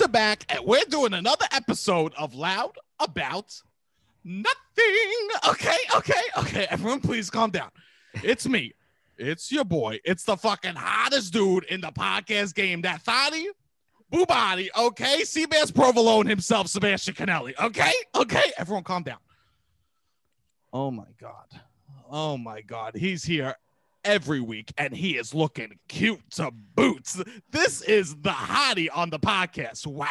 Are back, and we're doing another episode of Loud About Nothing. Okay, okay, okay. Everyone, please calm down. It's me. It's your boy. It's the fucking hottest dude in the podcast game. That Thotty Boobody. Okay, Seabass Provolone himself, Sebastian Conelli. Okay, okay. Everyone, calm down. Oh my god. Oh my god. He's here every week and he is looking cute to boots. This is the hottie on the podcast. Wow.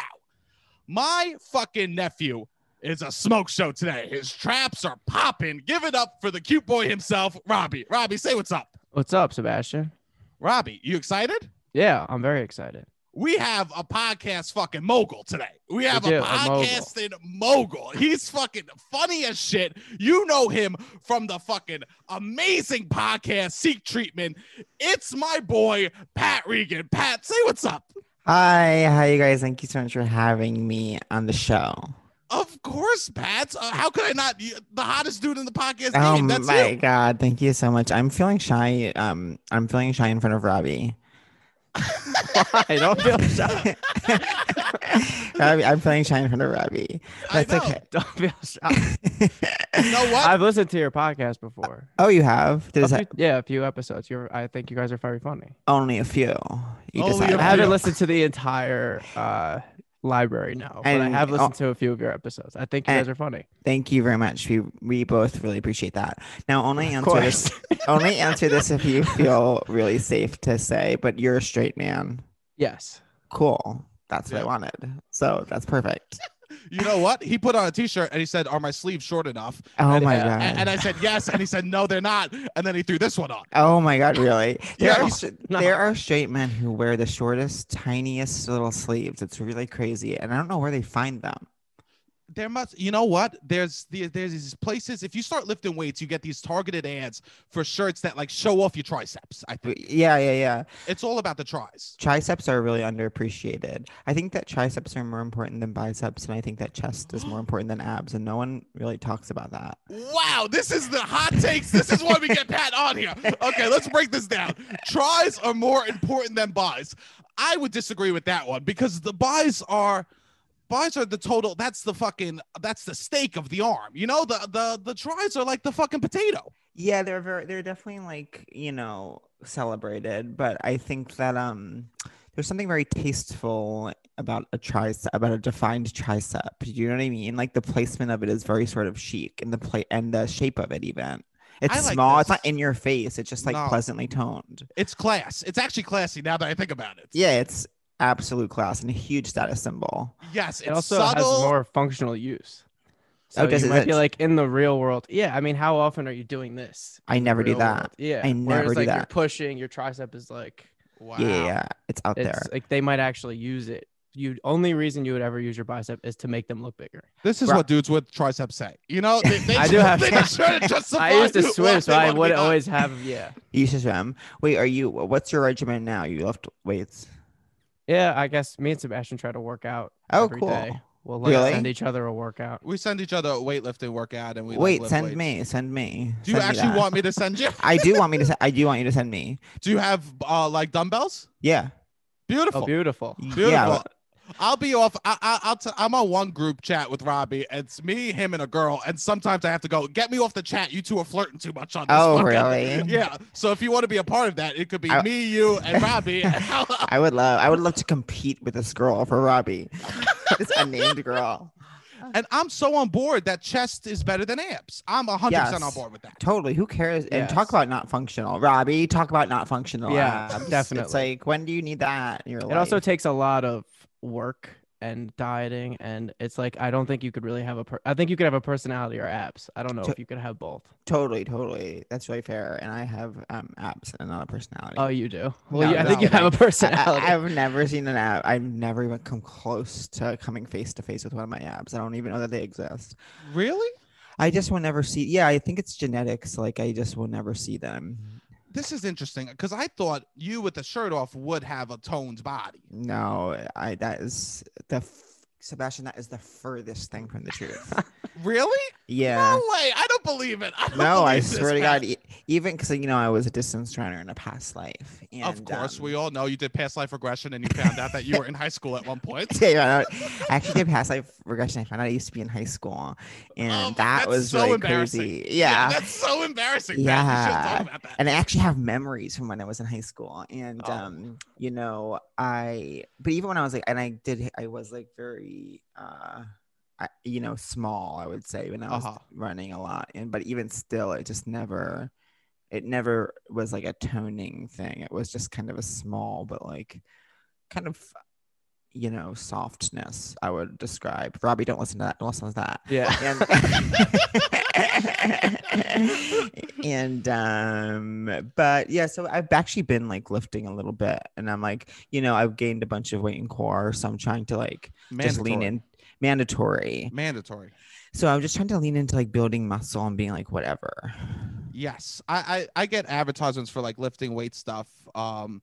My fucking nephew is a smoke show today. His traps are popping. Give it up for the cute boy himself, Robbie. Robbie, say what's up. What's up, Sebastian? Robbie, you excited? Yeah, I'm very excited. We have a podcast fucking mogul today. We have do, a a mogul. podcasting mogul. He's fucking funny as shit. You know him from the fucking amazing podcast Seek Treatment. It's my boy Pat Regan. Pat, say what's up. Hi, hi, you guys. Thank you so much for having me on the show. Of course, Pat. Uh, how could I not? The hottest dude in the podcast Oh game. That's my you. god, thank you so much. I'm feeling shy. Um, I'm feeling shy in front of Robbie. I don't feel shy. Robbie, I'm feeling shy in front of Robbie. I That's know. okay. Don't feel shy. You know what? I've listened to your podcast before. oh, you have? A There's few- yeah, a few episodes. You're. I think you guys are very funny. only a few. You Only decided. a I haven't listened to the entire uh, library mm-hmm. now, but I have oh listened oh. to a few of your episodes. I think you guys are funny. Thank you very much. We we both really appreciate that. Now, only Of answer this. only answer this if you feel really safe to say. But you're a straight man. yes. Cool. That's what I wanted. So that's perfect. You know what? He put on a t-shirt and he said, "Are my sleeves short enough?" Oh and, my uh, god. And, and I said yes, and he said no, they're not. And then he threw this one on. Oh my god, really? There Yeah. are No. there are straight men who wear the shortest, tiniest little sleeves. It's really crazy, and I don't know where they find them. There must you know what? There's the, there's these places if you start lifting weights you get these targeted ads for shirts that like show off your triceps i think. Yeah, yeah, yeah. it's all about the tries. Triceps are really underappreciated. I think that triceps are more important than biceps, and I think that chest is more important than abs, and no one really talks about that. wow this is the hot takes. This is why we get pat on here. Okay let's break this down. Tries are more important than buys. I would disagree with that one because the buys are buys are the total that's the fucking that's the steak of the arm you know the the the tries are like the fucking potato Yeah, they're very they're definitely like, you know, celebrated, but I think that um there's something very tasteful about a tricep about a defined tricep. Do you know what I mean? Like the placement of it is very sort of chic and the play and the shape of it even. It's like small, it's not in your face, it's just like No. pleasantly toned. it's class it's actually classy now that i think about it Yeah, it's absolute class and a huge status symbol. yes It also subtle has more functional use. Oh, so Oh, does you it- might be like in the real world. Yeah, I mean, how often are you doing this? I never do that. world? Yeah, I never Whereas, do like, You're that. pushing your tricep is like Wow. Yeah, yeah, yeah, it's out it's there. like they might actually use it. You only reason you would ever use your bicep is to make them look bigger. This is Bro- what dudes with triceps say. You know, they, they I do have- they try to justify I used to what swim, so I would always have yeah. You should swim. Wait, are you what's your regimen now? You lift weights. Yeah, I guess me and Sebastian try to work out. Every day. Oh, every cool. day. We'll like Really? send each other a workout. We send each other a weightlifting workout, and we like, Wait, lift send weights. me, send me. Do you send me actually that. want me to send you? I do want me to. se- I do want you to send me. Do you have uh, like dumbbells? Yeah. Beautiful. Oh, beautiful. Beautiful. Yeah. I'll be off. I, I, I'll. T- I'm on one group chat with Robbie. It's me, him, and a girl. And sometimes I have to go. Get me off the chat. You two are flirting too much on this. Oh, fucking-" really? Yeah. So if you want to be a part of that, it could be I- me, you, and Robbie. I would love. I would love to compete with this girl for Robbie. it's a named girl. Oh. and I'm so on board that chest is better than abs. I'm 100 percent on board with that. Totally. Who cares? And talk about not functional, Robbie. Talk about not functional. Yeah, abs. It's definitely. like when do you need that in your It life? also takes a lot of work and dieting, and it's like I don't think you could really have a. Per- I think you could have a personality or abs. I don't know To- if you could have both. totally, totally. That's really fair. And I have um abs and not a personality. Oh, you do. Well, No, you, I no, think you have a personality. I, have never seen an ab. I've never even come close to coming face to face with one of my abs. I don't even know that they exist. Really? I just will never see. Yeah, I think it's genetics. Like I just will never see them. This is interesting because I thought you with the shirt off would have a toned body. No, I that is the Sebastian. That is the furthest thing from the truth. Really? Yeah. No way. I don't believe it. I No, I swear to God, e- even because you know I was a distance runner in a past life. And, Of course, um, we all know you did past life regression and you found out that you were in high school at one point. Yeah, yeah, I actually did past life regression. I found out I used to be in high school, and Oh, that was so really crazy. Yeah. that's so embarrassing. Yeah. about that. and I actually have memories from when I was in high school, and Oh. um, you know, I. But even when I was like, and I did, I was like very, uh, I, you know, small. I would say when I was Uh-huh. running a lot, and but even still, it just never, it never was like a toning thing. It was just kind of a small, but like, kind of. You know, softness. I would describe. Robbie, don't listen to that. Don't listen to that Yeah. and and um but yeah so i've actually been like lifting a little bit and i'm like you know i've gained a bunch of weight in core so i'm trying to like just lean in mandatory Mandatory. so i'm just trying to lean into like building muscle and being like whatever Yes, I, I I get advertisements for like lifting weight stuff. Um,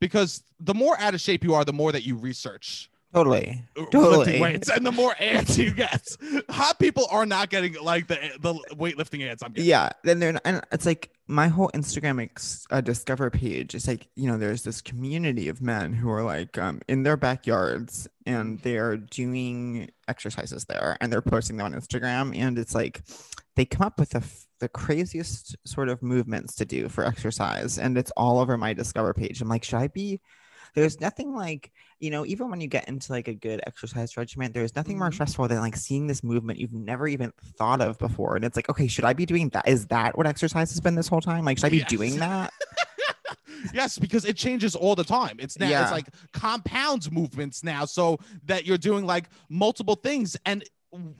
because the more out of shape you are, the more that you research totally uh, Totally. weights, and the more ads you get. Hot people are not getting like the the weightlifting ads. I'm getting. yeah then they're not, and it's like my whole instagram ex, uh, discover page it's like you know there's this community of men who are like um, in their backyards and they are doing exercises there and they're posting them on instagram and it's like they come up with the, f- the craziest sort of movements to do for exercise and it's all over my discover page i'm like should i be there's nothing like you know even when you get into like a good exercise regimen there's nothing more Mhm. stressful than like seeing this movement you've never even thought of before and it's like okay should i be doing that is that what exercise has been this whole time like should i be Yes. doing that yes, because it changes all the time. It's now Yeah. it's like compounds movements now, so that you're doing like multiple things. And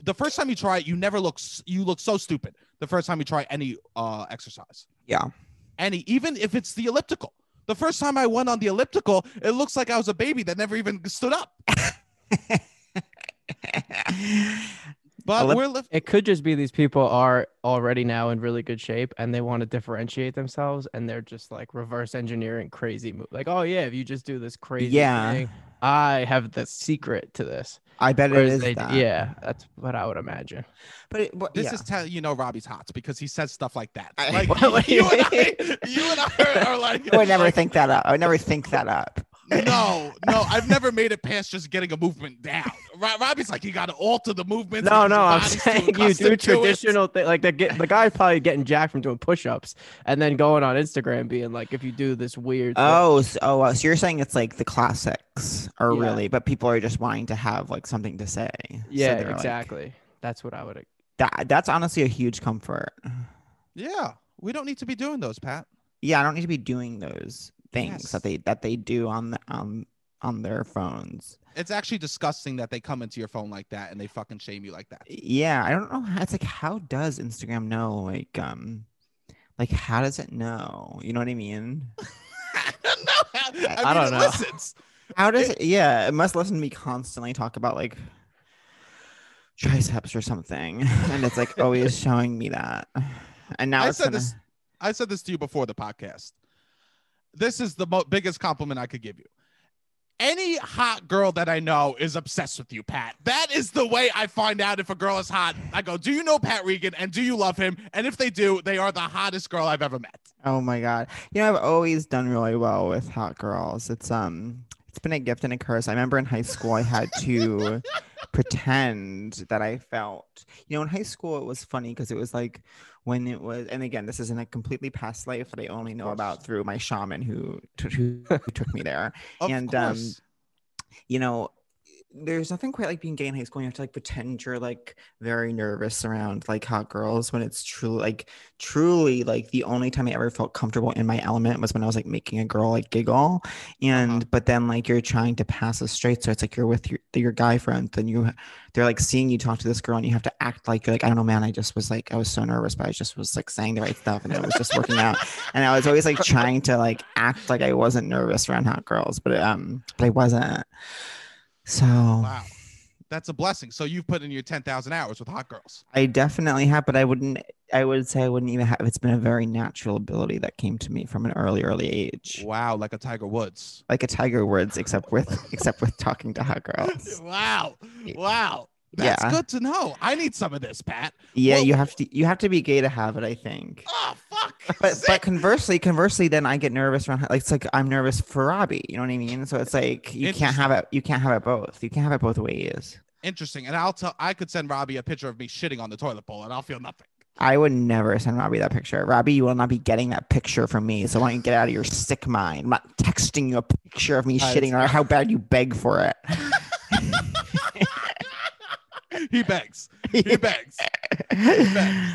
the first time you try it, you never look you look so stupid. The first time you try any uh exercise, yeah any even if it's the elliptical. The first time I went on the elliptical, it looks like I was a baby that never even stood up. But Ellip- we're lift- It could just be these people are already now in really good shape and they want to differentiate themselves and they're just like reverse engineering crazy move. Like, oh yeah, if you just do this crazy Yeah. thing, I have the secret to this. i bet it Whereas is they, that. yeah, that's what I would imagine. but it, but this yeah. is how you know Robbie's hot because he says stuff like that. I- Like What- what do you, you and I, you and I are like I would never like, think that up. I would never think that up. No, no, I've never made it past just getting a movement down. Ro- Robbie's like, you got to alter the movement. No, no, I'm saying you do traditional thing. Like the the guy's probably getting jacked from doing push-ups and then going on Instagram being like, if you do this weird. Oh, so, oh, uh, so you're saying it's like the classics are Yeah. really, but people are just wanting to have like something to say. Yeah, they're like- exactly. That's what I would. that that's honestly a huge comfort. Yeah, we don't need to be doing those, Pat. Yeah, I don't need to be doing those things Yes. that they that they do on the um on their phones. It's actually disgusting that they come into your phone like that and they fucking shame you like that. Yeah, I don't know. how- It's like how does Instagram know? Like um, like how does it know? You know what I mean? I don't know. how- I, mean, I don't it know. Listens. How does it? Yeah, it must listen to me constantly talk about like triceps or something, and it's like always showing me that. And now I it's said gonna, this. I said this to you before the podcast. This is the mo- biggest compliment I could give you. Any hot girl that I know is obsessed with you, Pat. That is the way I find out if a girl is hot. I go, "Do you know Pat Regan? And do you love him?" And if they do, they are the hottest girl I've ever met. Oh my god. You know, I've always done really well with hot girls. It's um it's been a gift and a curse. I remember in high school I had to pretend that I felt you know, in high school it was funny because it was like when it was and again, this isn't a completely past life that I only know about through my shaman who who, who took me there. And, um. You know, there's nothing quite like being gay in high school. You have to like pretend you're like very nervous around like hot girls when it's truly like truly like the only time I ever felt comfortable in my element was when I was like making a girl like giggle. And Uh-huh. but then like you're trying to pass as straight. So it's like you're with your your guy friends and you they're like seeing you talk to this girl and you have to act like you're like, I don't know, man. I just was like I was so nervous, but I just was like saying the right stuff and it was just working out. And I was always like trying to like act like I wasn't nervous around hot girls, but um but I wasn't. So wow, that's a blessing. So you've put in your ten thousand hours with hot girls. I definitely have, but I wouldn't. I would say I wouldn't even have. It's been a very natural ability that came to me from an early, early age, Wow, like a Tiger Woods. like a Tiger Woods, except with except with talking to hot girls. Wow, wow. That's Yeah. good to know. I need some of this, Pat. Yeah, Well- you have to you have to be gay to have it, I think. Oh fuck. But Sick. but conversely, conversely, then I get nervous around like it's like I'm nervous for Robbie. You know what I mean? So it's like you can't have it. You can't have it both. You can't have it both ways. Interesting. And I'll tell I could send Robbie a picture of me shitting on the toilet bowl and I'll feel nothing. I would never send Robbie that picture. Robbie, you will not be getting that picture from me. So why don't you get out of your sick mind? I'm not texting you a picture of me Uh, shitting or how bad you beg for it. he begs. He begs. begs.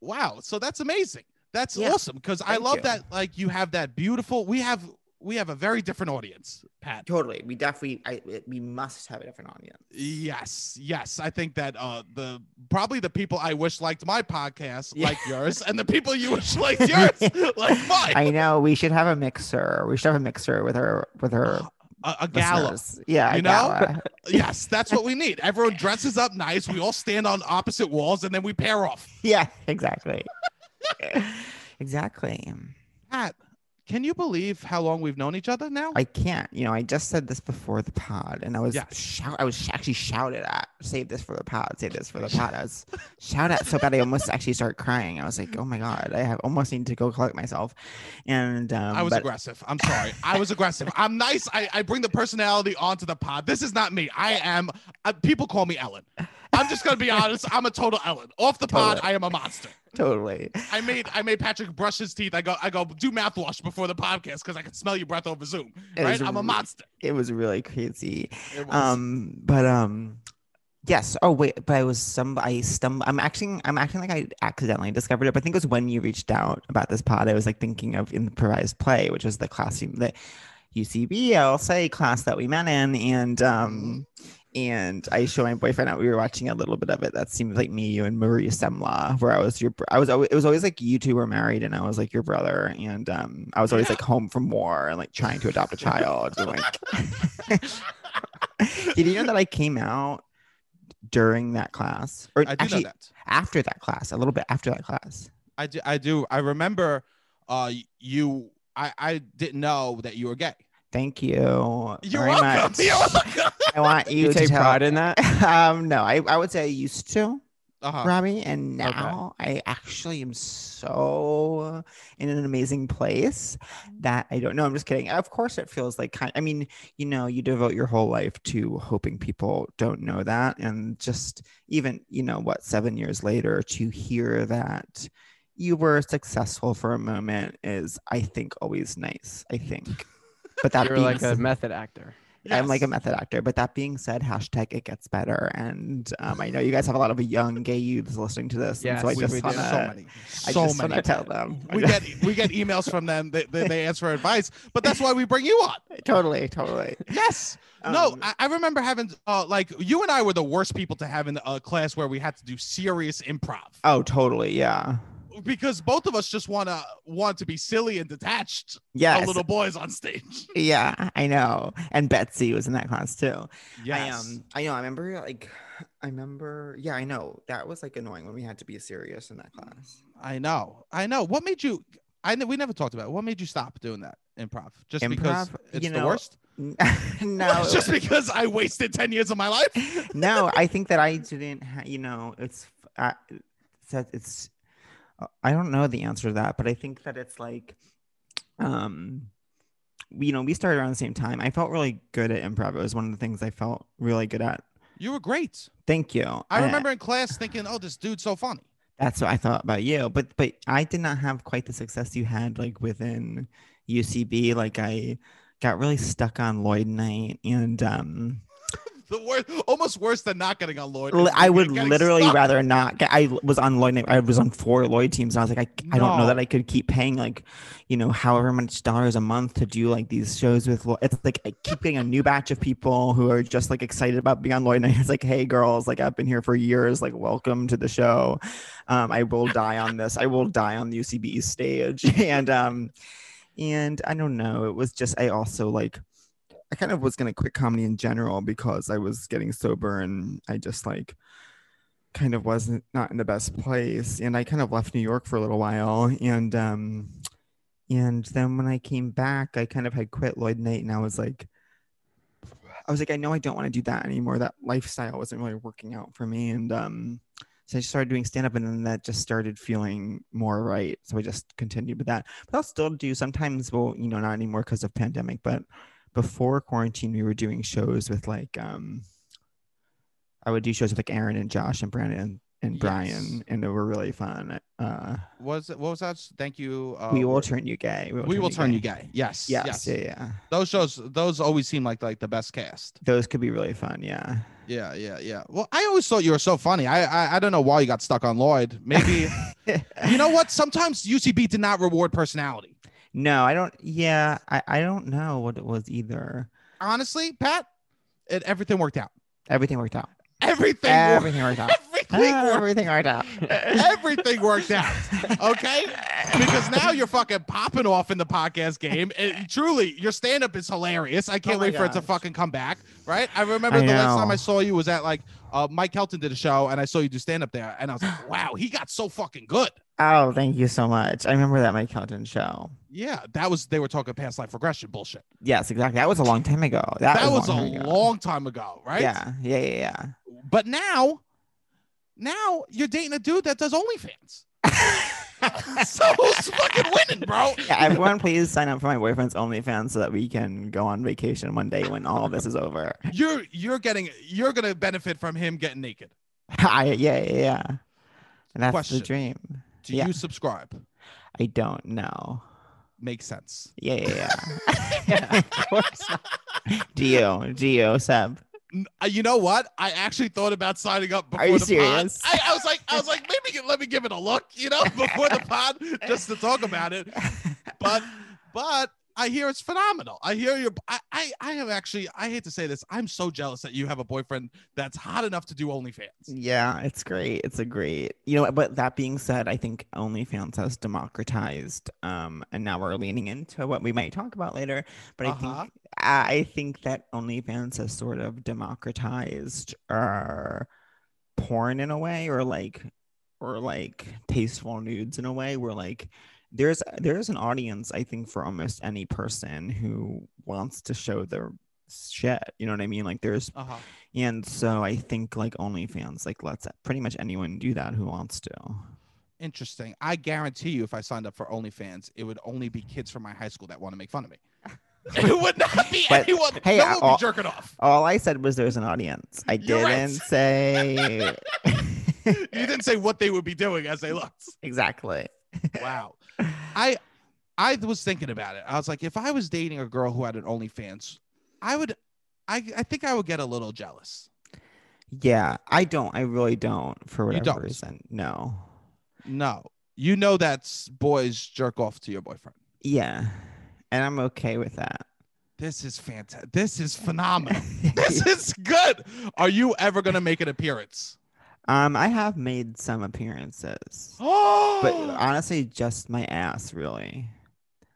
Wow. So that's amazing. That's Yeah. awesome because I love you. that like you have that beautiful we have we have a very different audience, Pat. Totally. We definitely. I, we must have a different audience. Yes, yes. I think that uh the probably the people I wish liked my podcast Yeah. like yours, and the people you wish liked yours like mine. I know. We should have a mixer. We should have a mixer with her with her a, a gala. Yeah, You know? Yes, that's what we need. Everyone dresses up nice. We all stand on opposite walls, and then we pair off. Yeah, exactly. exactly. Pat, can you believe how long we've known each other now? I can't. You know, I just said this before the pod, and I was Yes. shout. I was actually shouted at. Save this for the pod. Save this for the pod. I was shout at so bad I almost actually started crying. I was like, oh my god, I have almost need to go collect myself. And um, I was but aggressive. I'm sorry. I was aggressive. I'm nice. I, I bring the personality onto the pod. This is not me. I am. Uh, people call me Ellen. I'm just gonna be honest. I'm a total Ellen. Off the pod, I am a monster. Totally. I made I made Patrick brush his teeth. I go I go do mouthwash before the podcast because I can smell your breath over Zoom. It Right? I'm a monster. It was really crazy. Was. Um, but um, yes. Oh wait, but I was some. I stumbled. I'm acting. I'm acting like I accidentally discovered it. But I think it was when you reached out about this pod. I was like thinking of improvised play, which was the class you- the UCB I'll say class that we met in, and um. And I show my boyfriend out. We were watching a little bit of it. That seemed like me, you, and Marie Semla, where I was your. I was. alwa- It was always like you two were married, and I was like your brother. And um, I was always like home from war and like trying to adopt a child. and, like, did you know that I came out during that class, or actually know that. after that class, a little bit after that class? I do. I do. I remember. Uh, you. I I didn't know that you were gay. Thank you You're very welcome. much. You're welcome. I want you, You to take tell- pride in that? um, no, I, I would say I used to, Uh-huh. Robbie, and now I actually am so in an amazing place that I don't know. I'm just kidding. Of course, it feels like kind. I mean, you know, you devote your whole life to hoping people don't know that, and just even you know what, seven years later, to hear that you were successful for a moment is, I think, always nice. I think. But that You're being like a method actor. I'm like a method actor. But that being said, hashtag it gets better. And um, I know you guys have a lot of young gay youths listening to this. and so I we, just want to so many. I So just many. want to tell them. we get we get emails from them. They, they, they ask for advice, but that's why we bring you on. totally, totally. Yes. no, Um, I, I remember having uh, like you and I were the worst people to have in a class where we had to do serious improv Oh, totally. Yeah. Because both of us just want to want to be silly and detached Yeah, little boys on stage. Yeah, I know. And Betsy was in that class too. Yes. I um I know, I remember like I remember yeah, I know. That was like annoying when we had to be serious in that class. I know. I know. What made you? I know we never talked about it. what made you stop doing that improv. Just because it's You the know, worst. no. just because I wasted ten years of my life. no, I think that I didn't. Ha- you know, it's uh, it's that it's. I don't know the answer to that, but I think that it's like, um, you know, we started around the same time. I felt really good at improv. It was one of the things I felt really good at. You were great. Thank you. I remember in class thinking, "Oh, this dude's so funny." that's what I thought about you, but but I did not have quite the success you had like within UCB. Like I got really stuck on Harold Night and um The worst, almost worse than not getting on Harold. I would literally stuck. rather not. Get, I was on Harold. I was on four Harold teams, and I was like, I, I don't know that I could keep paying like, you know, however much dollars a month to do like these shows with. Harold. It's like I keep getting a new batch of people who are just like excited about being on Harold. And it's like, hey, girls, like I've been here for years. Like, welcome to the show. Um, I will die on this. I will die on the UCB stage, and um, and I don't know. It was just I also like. I kind of was gonna quit comedy in general because I was getting sober and I just like kind of wasn't not in the best place and I kind of left New York for a little while and um and then when I came back I kind of had quit Harold Night and I was like I was like, I know I don't want to do that anymore. That lifestyle wasn't really working out for me. And um, so I started doing stand up and then that just started feeling more right. So I just continued with that. But I'll still do sometimes, well, you know, not anymore because of pandemic, but before quarantine, we were doing shows with like, um, I would do shows with like Aaron and Josh and Brandon and Yes. Brian, and they were really fun. Uh, Was? What was that? Thank you. Uh, we will turn you gay. We will turn you gay. Yes. Yes, Yes. yeah, yeah. Those shows. Those always seem like like the best cast. Those could be really fun. Yeah. Yeah. Yeah. Yeah. Well, I always thought you were so funny. I I, I don't know why you got stuck on Harold. Maybe you know what? Sometimes UCB did not reward personality. No, I don't. Yeah, I, I don't know what it was either. Honestly, Pat, it, everything worked out. Everything worked out. Everything. Everything worked out. Everything ah, worked Everything worked out. everything worked out. Okay, because now you're fucking popping off in the podcast game. And truly, your stand up is hilarious. I can't Oh wait for it to fucking come back. Right? I remember I the last time. I saw you was at like uh, Mike Kelton did a show, and I saw you do stand up there, and I was like, wow, he got so fucking good. Oh, thank you so much. I remember that Mike Kelton show. Yeah, that was they were talking past life regression bullshit. Yes, exactly. That was a long time ago. That, That, was, a a long, time ago. long time ago, right? Yeah, yeah, yeah, But now, now you're dating a dude that does OnlyFans. so who's fucking winning, bro? yeah, everyone, please sign up for my boyfriend's OnlyFans so that we can go on vacation one day when all this is over. You're you're getting you're gonna benefit from him getting naked. I, yeah, yeah, yeah. And that's Question. the dream. Do Yeah. you subscribe? I don't know. Makes sense. Yeah, yeah, yeah. yeah, of course. do you? Do you, Seb? Uh, You know what? I actually thought about signing up before you the serious? pod. I, I was like, I was like, maybe get- let me give it a look, you know, before the pod, just to talk about it. But but I hear it's phenomenal. I hear you. I, I I have actually. I hate to say this. I'm so jealous that you have a boyfriend that's hot enough to do OnlyFans. Yeah, it's great. It's a great, you know. But that being said, I think OnlyFans has democratized, um, and now we're leaning into what we might talk about later. But Uh-huh. I think I I think that OnlyFans has sort of democratized uh, porn in a way, or like, or like tasteful nudes in a way, where like there's there's an audience I think for almost any person who wants to show their shit. You know what I mean? Like there's Uh huh. and so I think like OnlyFans like lets pretty much anyone do that who wants to. Interesting. I guarantee you, if I signed up for OnlyFans, it would only be kids from my high school that want to make fun of me. it would not be But, anyone. hey, no all- jerking off. All I said was there's an audience. I You're right. didn't say You didn't say what they would be doing as they looked. exactly. Wow. I I was thinking about it. I was like, if I was dating a girl who had an OnlyFans, I would I I think I would get a little jealous. Yeah, I don't. I really don't. For whatever don't? reason, no. No. You know that's boys jerk off to your boyfriend. Yeah, and I'm okay with that. This is fantastic. This is phenomenal. this is good. Are you ever gonna make an appearance? Um, I have made some appearances, Oh, but honestly, just my ass, really.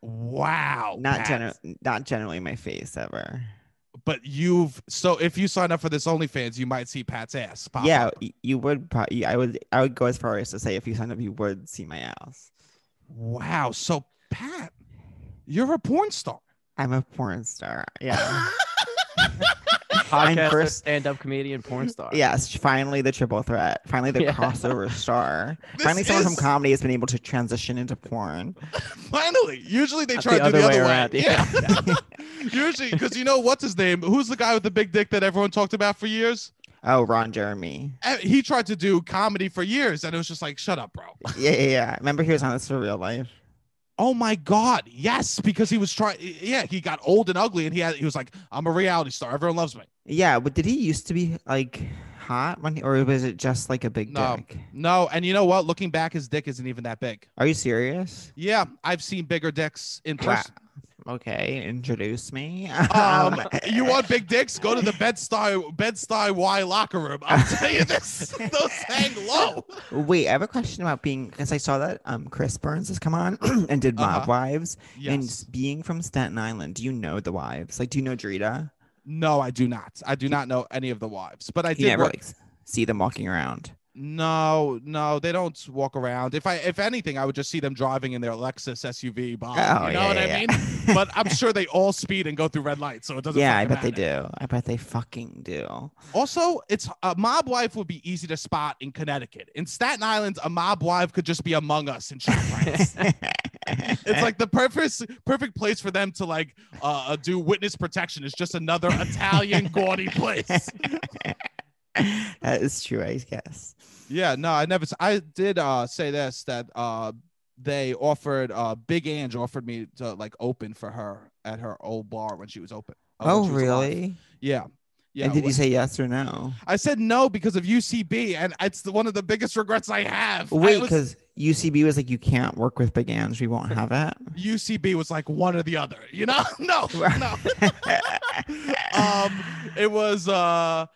wow. Not Pat. general, not generally my face ever. But you've so if you sign up for this OnlyFans, you might see Pat's ass. Pop yeah, up. you would. I would. I would go as far as to say if you sign up, you would see my ass. Wow. So Pat, you're a porn star. I'm a porn star. Yeah. Podcaster, first- stand-up comedian, porn star. yes. Finally, the triple threat. Finally, the Yeah. crossover star. This Finally, someone from is- comedy has been able to transition into porn. Finally. Usually they Not try the to do the other other way way. around, Yeah. Usually, because you know what's his name? Who's the guy with the big dick that everyone talked about for years? Oh, Ron Jeremy. Eh, He tried to do comedy for years, and it was just like, shut up, bro. Yeah, yeah, yeah. Remember he was on this for real life. Oh my God. Yes, because he was trying. Yeah, he got old and ugly, and he had. He was like, I'm a reality star. Everyone loves me. Yeah, but did he used to be like hot when he, or was it just like a big No. dick? No, and you know what? Looking back, his dick isn't even that big. Are you serious? Yeah, I've seen bigger dicks in Wow. Okay, introduce me. Um, you want big dicks? Go to the Bed Stuy Bed Stuy Y locker room. I'll tell you this: those hang low. Wait, I have a question about being because I saw that um Chris Burns has come on and did Mob Uh-huh. Wives and being from Staten Island. Do you know the wives? Like, do you know Drita? No, I do not. I do not know any of the wives, but I did never work. like see them walking around. No, no, they don't walk around. If I, if anything, I would just see them driving in their Lexus SUV by. Oh, you know yeah, what yeah, I mean? but I'm sure they all speed and go through red lights, so it doesn't. yeah, I bet they do. I bet they fucking do. Also, it's a mob wife would be easy to spot in Connecticut. In Staten Island, a mob wife could just be among us rats. it's like the perfect perfect place for them to like uh, uh, do witness protection. Is just another Italian gaudy place. that is true, I guess. Yeah, no, I never. I did uh say this that uh they offered uh Big Ange offered me to like open for her at her old bar when she was open. uh, Oh, was alive. really? Yeah. Yeah. and did you say yes or no? I said no because of UCB, and it's the, one of the biggest regrets I have. Wait, because UCB was like, you can't work with Big Ange. We won't have it. UCB was like one or the other, you know? No, no. um, it was uh,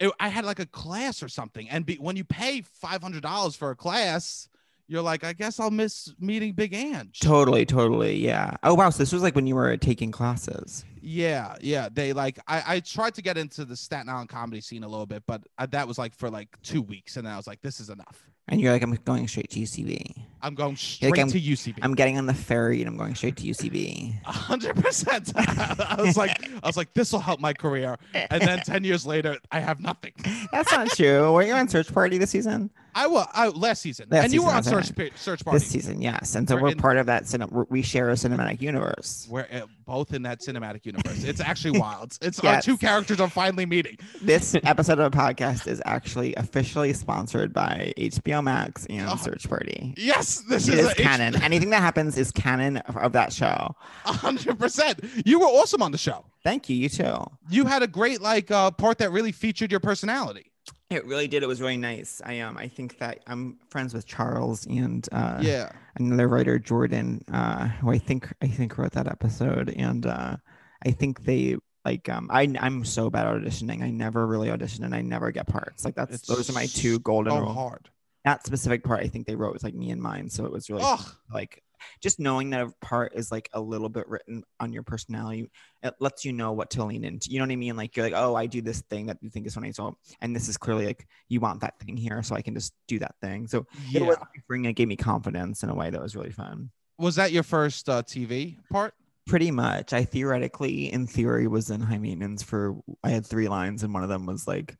it, I had like a class or something, and be, when you pay five hundred dollars for a class, you're like, I guess I'll miss meeting Big Ange. totally, totally. Yeah. Oh, wow. So this was like when you were taking classes. Yeah, yeah. They like I I tried to get into the Staten Island comedy scene a little bit, but I, that was like for like two weeks, and then I was like, this is enough. And you're like, I'm going straight to UCB. I'm going straight I'm- to UCB. I'm getting on the ferry and I'm going straight to UCB. A hundred percent. I was like, I was like, this will help my career. And then ten years later, I have nothing. That's not true. Were you on Search Party this season? I was I, last season, Last and you were on season, search pa- search party. This season, yes. And so We're we're, in- part of that. Cine- we're- share a cinematic universe. We're uh, both in that cinematic universe. It's actually wild. It's our two characters are finally meeting. This episode of the podcast is actually officially sponsored by HBO Max and Oh. Search Party. Yes, this It is is canon. Anything that happens is canon of, of that show. A hundred percent. You were awesome on the show. Thank you. You too. You had a great like uh, part that really featured your personality. It really did. It was really nice. I um I think that I'm friends with Charles and uh yeah. another writer Jordan uh who I think I think wrote that episode and uh I think they like um I I'm so bad at auditioning. I never really audition and I never get parts. Like that's It's those are my two golden So rules. hard. That specific part I think they wrote was like me and mine. So it was really Ugh. like just knowing that a part is like a little bit written on your personality it lets you know what to lean into. You know what i mean? Like you're like oh i do this thing that you think is funny so and this is clearly like you want that thing here so i can just do that thing. So it Yeah. was bring it gave me confidence in a way that was really fun. Was that your first uh, TV part? pretty much. I theoretically in theory was in high maintenance for i had three lines and one of them was like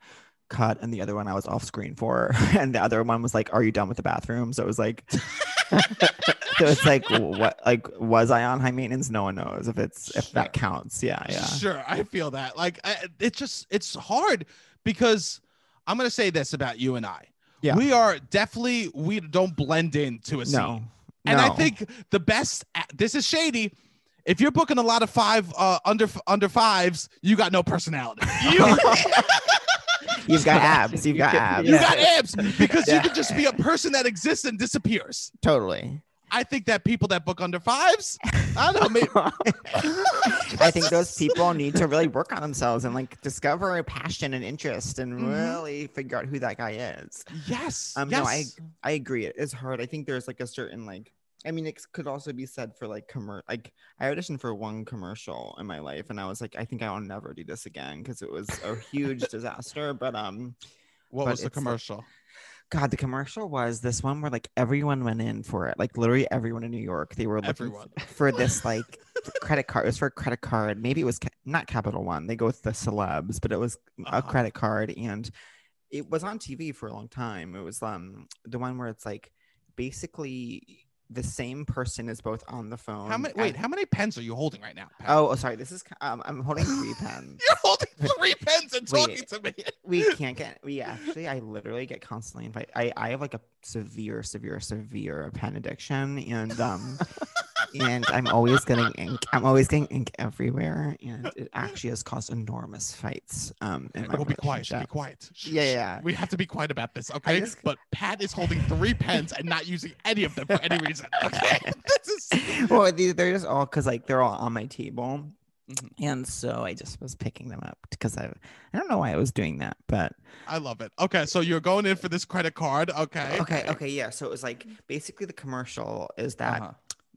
cut and the other one i was off screen for and the other one was like are you done with the bathroom? So it was like so it's like what like was i on high maintenance no one knows if it's if that counts yeah yeah Sure, I feel that. Like, I, it's just it's hard because I'm gonna say this about you and I. Yeah. we are definitely we don't blend into a scene. no And I think the best. This is shady. If you're booking a lot of five uh, under under fives, you got no personality. You, you've got abs you've got abs you got abs because you Yeah. can just be a person that exists and disappears. totally I think that people that book under fives, I don't know, maybe, I think those people need to really work on themselves and like discover a passion and interest and Mhm. really figure out who that guy is. yes, Um, yes. no, I I agree. It is hard. I think there's like a certain like. I mean, it could also be said for like commer. Like I auditioned for one commercial in my life, and I was like, I think I will never do this again because it was a huge disaster. But um, what but was the it's like- commercial? God, the commercial was this one where like everyone went in for it. Like literally everyone in New York, they were looking Everyone. for this like credit card. It was for a credit card. Maybe it was ca- not Capital One. They go with the celebs, but it was a Uh-huh. credit card, and it was on TV for a long time. It was um the one where it's like basically the same person is both on the phone. How many? and- Wait, how many pens are you holding right now? Pat? Oh, oh, sorry. This is um, I'm holding three pens. You're holding three pens and Wait. talking to me. we can't get we actually i literally get constantly invited i i have like a severe severe severe pen addiction and um and i'm always getting ink i'm always getting ink everywhere and it actually has caused enormous fights um in my We'll be quiet. Be quiet. Yeah, yeah. We have to be quiet about this, okay? just- But Pat is holding three pens and not using any of them for any reason. Okay. this is well they're just all because like they're all on my table Mhm. and so i just was picking them up because i i don't know why i was doing that but I love it. Okay, so you're going in for this credit card. Okay. okay okay yeah so it was like basically the commercial is that Uh-huh.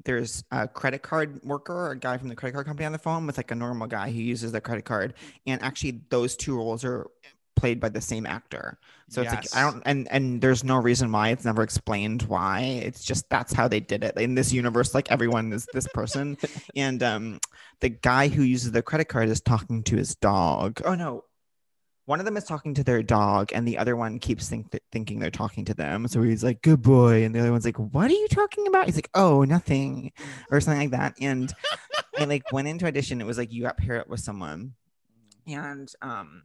There's a credit card worker, a guy from the credit card company on the phone with like a normal guy who uses the credit card. And actually, those two roles are played by the same actor. So it's like I don't and and there's no reason why it's never explained why. It's just that's how they did it. In this universe, like everyone is this person. and um the guy who uses the credit card is talking to his dog. Oh no. One of them is talking to their dog, and the other one keeps think- thinking they're talking to them. So he's like, "Good boy," and the other one's like, "What are you talking about?" He's like, "Oh, nothing," or something like that. And I like went into audition. It was like you got paired up with someone, and um,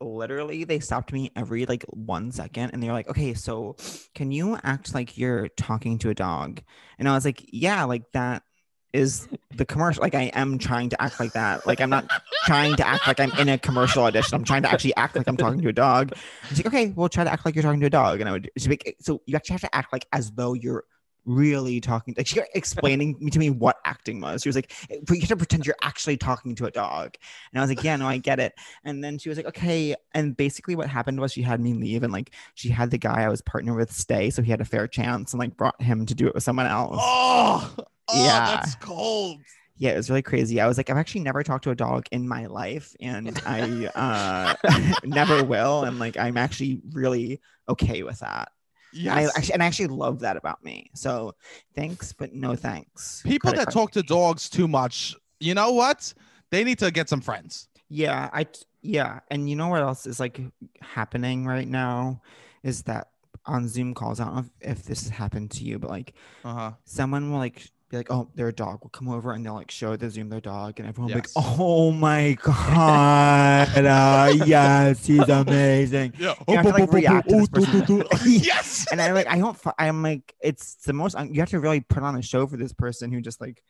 literally they stopped me every like one second, and they're like, "Okay, so can you act like you're talking to a dog?" And I was like, "Yeah, like that." Is the commercial like I am trying to act like that? Like I'm not trying to act like I'm in a commercial audition. I'm trying to actually act like I'm talking to a dog. She's like, okay, well, try to act like you're talking to a dog. And I would, like, so you actually have to act like as though you're really talking. Like she kept explaining to me what acting was. She was like, you have to pretend you're actually talking to a dog. And I was like, yeah, no, I get it. And then she was like, okay. And basically what happened was she had me leave and like she had the guy I was partnered with stay. So he had a fair chance and like brought him to do it with someone else. Oh, oh Yeah. that's cold. Yeah, it was really crazy. I was like, I've actually never talked to a dog in my life, and I uh, never will. And like, I'm actually really okay with that. Yeah, I actually, and I actually love that about me. So thanks, but no thanks. People Credit that talk to dogs too much, you know what? They need to get some friends. Yeah, I yeah, and you know what else is like happening right now is that on Zoom calls. I don't know if, if this has happened to you, but like Uh huh. someone will like be like, "Oh, their dog will come over," and they'll like show the Zoom their dog, and everyone will be Yes. like, "Oh my god, uh, yes, he's amazing." Yeah. You have to, like, react to this person. yes. And I'm like, I don't. I'm like, it's the most. You have to really put on a show for this person who just like,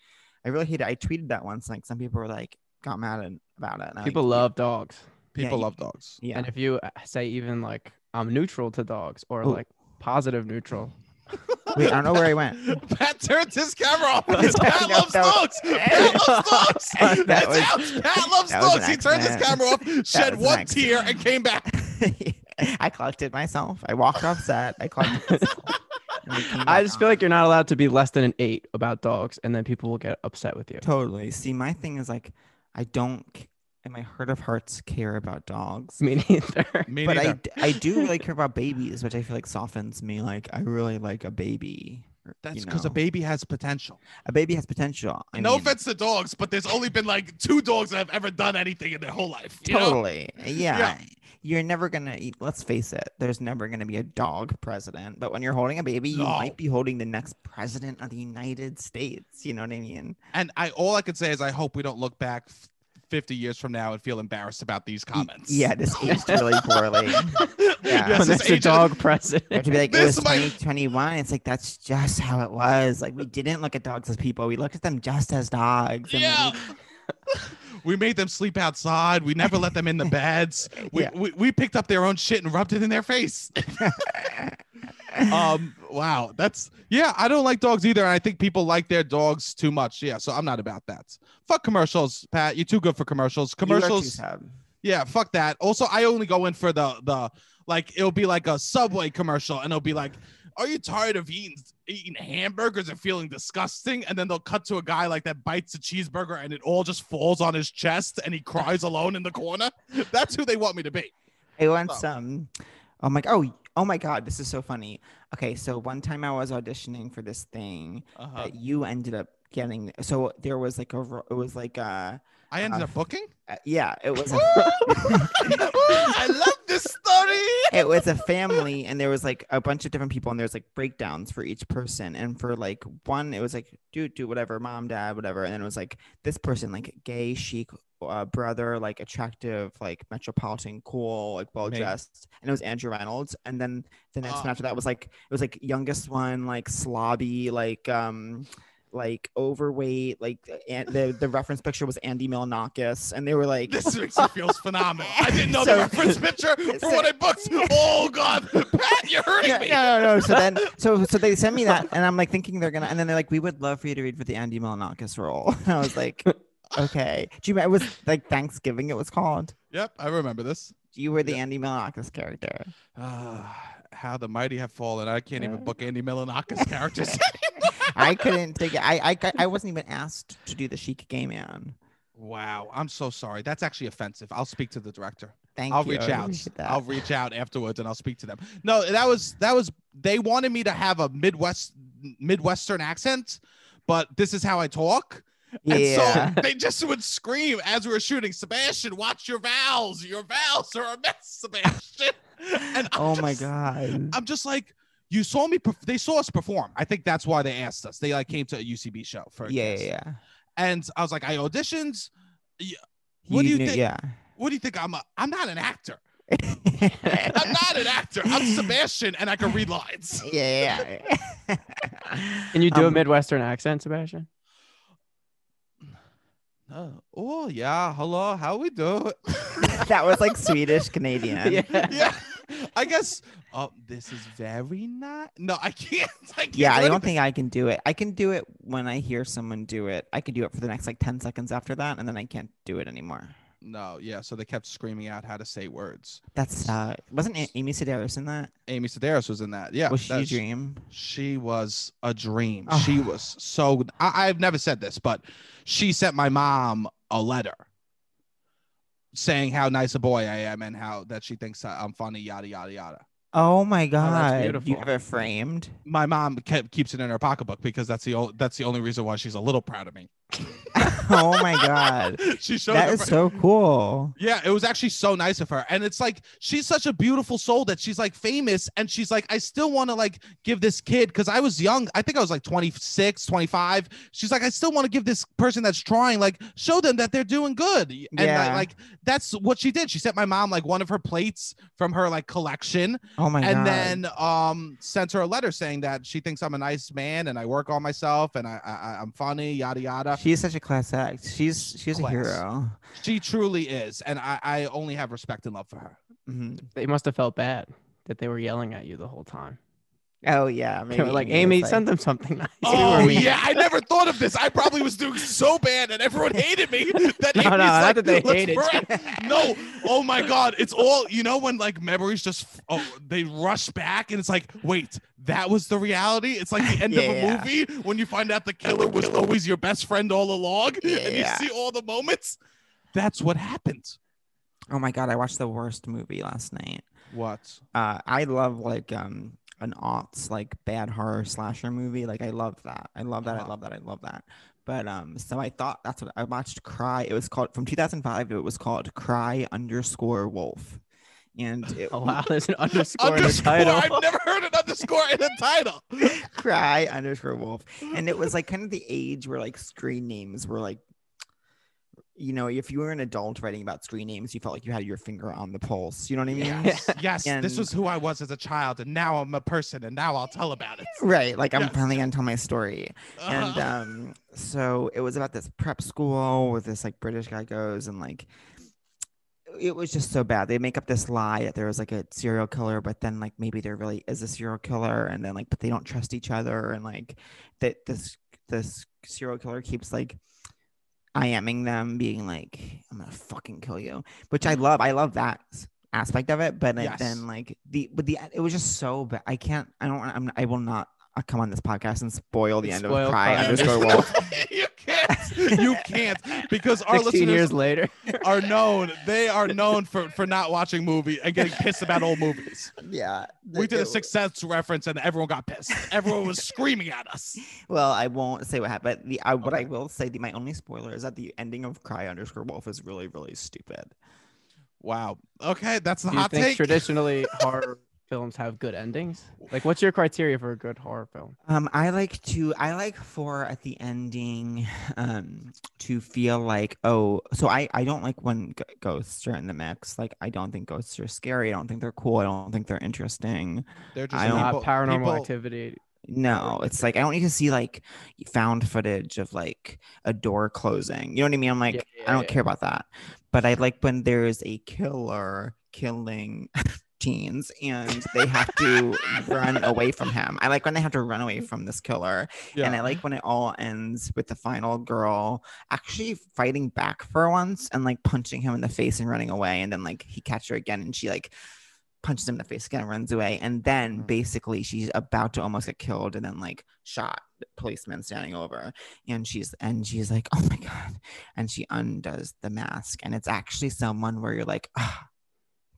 I really hate it. I tweeted that once. Like, some people were like, got mad about it. and I'm People like, love dogs. People you- love dogs. Yeah. And if you uh, say even like I'm neutral to dogs or Ooh. like positive neutral, Wait, I don't know where he went. Pat turned his camera off. Pat loves that was- dogs. Pat loves dogs. That That's was- Pat loves that dogs. He turned his camera off, shed was an one tear, and came back. I collected myself. I walked off set. I collected myself. I came I back just feel like you're not allowed to be less than an eight about dogs, and then people will get upset with you. totally. See, my thing is like, I don't, c- in my heart of hearts, care about dogs. Me neither. Me but I, neither. d- I do really care about babies, which I feel like softens me. Like I really like a baby. or, That's you because a baby has potential. a baby has potential. I no mean, offense to dogs, but there's only been like two dogs that have ever done anything in their whole life. Totally. Yeah. Yeah. You're never gonna eat. Let's face it. There's never gonna be a dog president. But when you're holding a baby, you No. might be holding the next president of the United States. You know what I mean? And I all I could say is I hope we don't look back f- 50 years from now and feel embarrassed about these comments. Yeah, this aged really poorly. Yes, Yes, when this there's a dog You have president. to be like, it was This might- 2021. It's like that's just how it was. Like we didn't look at dogs as people. We looked at them just as dogs. And Yeah. we made them sleep outside. We never let them in the beds. We, Yeah. we, we picked up their own shit and rubbed it in their face. um, wow. That's, yeah, I don't like dogs either. And I think people like their dogs too much. Yeah. So I'm not about that. Fuck commercials, Pat. You're too good for commercials. You are too Commercials. Yeah, fuck that. Also, I only go in for the the like it'll be like a Subway commercial, and it'll be like, "Are you tired of eating eating hamburgers and feeling disgusting?" And then they'll cut to a guy like that bites a cheeseburger, and it all just falls on his chest, and he cries alone in the corner. That's who they want me to be. I once some. oh my oh oh my god, this is so funny. Okay, so one time I was auditioning for this thing Uh-huh. that you ended up getting so there was like a it was like uh I ended uh, up booking. uh, yeah, it was a I love this story. it was a family and there was like a bunch of different people and there's like breakdowns for each person and for like one it was like dude do whatever mom dad whatever and then it was like this person like gay chic uh, brother like attractive like metropolitan cool like well dressed and it was andrew rannells and then the next one Oh. after that was like it was like youngest one like slobby like um like overweight like and the the reference picture was andy milonakis and they were like This makes me feel phenomenal. I didn't know So- the reference picture for what I booked. Oh God, Pat, you're hurting no, me. no, no, no. So then, so so they sent me that, and I'm like thinking they're gonna, and then they're like, we would love for you to read for the Andy Milonakis role. And I was like, okay. Do you? remember- It was like Thanksgiving. It was called. Yep, I remember this. You were the Yeah. Andy Milonakis character. Ah, how the mighty have fallen. I can't even book Andy Milonakis characters. I couldn't take it. I, I I wasn't even asked to do the chic gay man. wow, I'm so sorry. That's actually offensive. I'll speak to the director. Thank you. I'll you. reach out. I'll reach out afterwards and I'll speak to them. No, that was that was they wanted me to have a Midwest Midwestern accent, but this is how I talk. yeah. And so they just would scream as we were shooting, Sebastian, watch your vowels. Your vowels are a mess, Sebastian. And I'm oh my god. I'm just like, you saw me. perf- They saw us perform. I think that's why they asked us. They like came to a UCB show for a Yeah, yeah, And I was like, I auditioned. yeah. What do you knew- think? Yeah. What do you think? I'm a. I'm not an actor. I'm not an actor. I'm Sebastian, and I can read lines. yeah. yeah. Can you do a Um, Midwestern accent, Sebastian? Uh, oh yeah, hello, how we do? that was like Swedish Canadian. yeah. yeah, I guess. Oh, this is very not. No, I can't. I can't Yeah, do I don't think I can do it. I can do it when I hear someone do it. I can do it for the next like 10 seconds after that, and then I can't do it anymore. No, yeah. So they kept screaming out how to say words. That's uh wasn't A- Amy Sedaris in that? Amy Sedaris was in that. Yeah, was she a dream? She was a dream. Oh. She was so. I, I've never said this, but she sent my mom a letter saying how nice a boy I am and how that she thinks I'm funny. Yada yada yada. Oh my oh, god. You beautiful. have it framed? My mom kept, keeps it in her pocketbook because that's the o- that's the only reason why she's a little proud of me. oh my god. she showed That her so cool. Yeah, it was actually so nice of her. And it's like she's such a beautiful soul that she's like famous and she's like I still want to like give this kid cuz I was young. I think I was like 26, 25. She's like I still want to give this person that's trying like show them that they're doing good. And I- Yeah. like that's what she did. She sent my mom like one of her plates from her like collection Oh my god. and god. then um sent her a letter saying that she thinks I'm a nice man and I work on myself and I, I I'm funny yada yada. She's such a class act. She's she's Class. a hero. She truly is and I I only have respect and love for her. Mhm. They must have felt bad that they were yelling at you the whole time. Oh yeah, maybe They were like, Amy, send them something nice. Oh were yeah, I never thought of this. I probably was doing so bad, and everyone hated me. That No, no, Amy's not like, that they "Let's hated you." No, oh my god, it's all you know when like memories just oh, they rush back, and it's like, wait, that was the reality. It's like the end of a Yeah. movie when you find out the killer was always your best friend all along, and you Yeah. see all the moments. That's what happened. Oh my god, I watched the worst movie last night. What? Uh, I love like um an aughts like bad horror slasher movie. Like I love that. I love that. I Uh-huh. love that. I love that. But um, so I thought that's what I watched. Cry. It was called from 2005. It was called Cry underscore Wolf, and it, Oh wow, there's an underscore, in the Underscore. title. I've never heard an underscore in a title. Cry underscore Wolf, and it was like kind of the age where like screen names were like. You know, if you were an adult writing about screen names, you felt like you had your finger on the pulse. You know what I mean? Yes, yes. this was who I was as a child, and now I'm a person, and now I'll tell about it. Right. Like I'm finally gonna tell my story. and Uh-huh. um so it was about this prep school where this like british guy goes and like it was just so bad they make up this lie that there was like a serial killer but then like maybe there really is a serial killer and then like but they don't trust each other and like that this this serial killer keeps like IMing them being like i'm gonna fucking kill you which i mm-hmm. love i love that aspect of it but then- Yes. then like the but the it was just so bad i can't i don't I'm, i will not uh, come on this podcast and spoil the end Spoil of cry Cry underscore underscore wolf you can't. You can't because our 16 listeners years later. are known. They are known for for not watching movie and getting pissed about old movies. yeah We did a it- success reference, and everyone got pissed. Everyone was screaming at us. well i won't say what happened but the I, what i will say the, my only spoiler is that the ending of cry underscore wolf is really really stupid Wow. Okay, that's the Do you hot think take. traditionally horror films have good endings? Like, what's your criteria for a good horror film? Um, I like to I like for at the ending um to feel like oh so I I don't like when g- ghosts are in the mix. Like I don't think ghosts are scary. I don't think they're cool. I don't think they're interesting. They're just I don't- Not people- paranormal people- activity. no it's like I don't need to see like found footage of like a door closing. You know what I mean? I'm like Yeah, I don't yeah, care about that. But I like when there's a killer killing teens and they have to run away from him I like when they have to run away from this killer Yeah. and I like when it all ends with the final girl actually fighting back for once and like punching him in the face and running away. And then like he catches her again and she like punches him in the face again and runs away. And then Mhm. basically she's about to almost get killed and then like shot the policeman standing over and she's and she's like oh my god and she undoes the mask and it's actually someone where you're like ah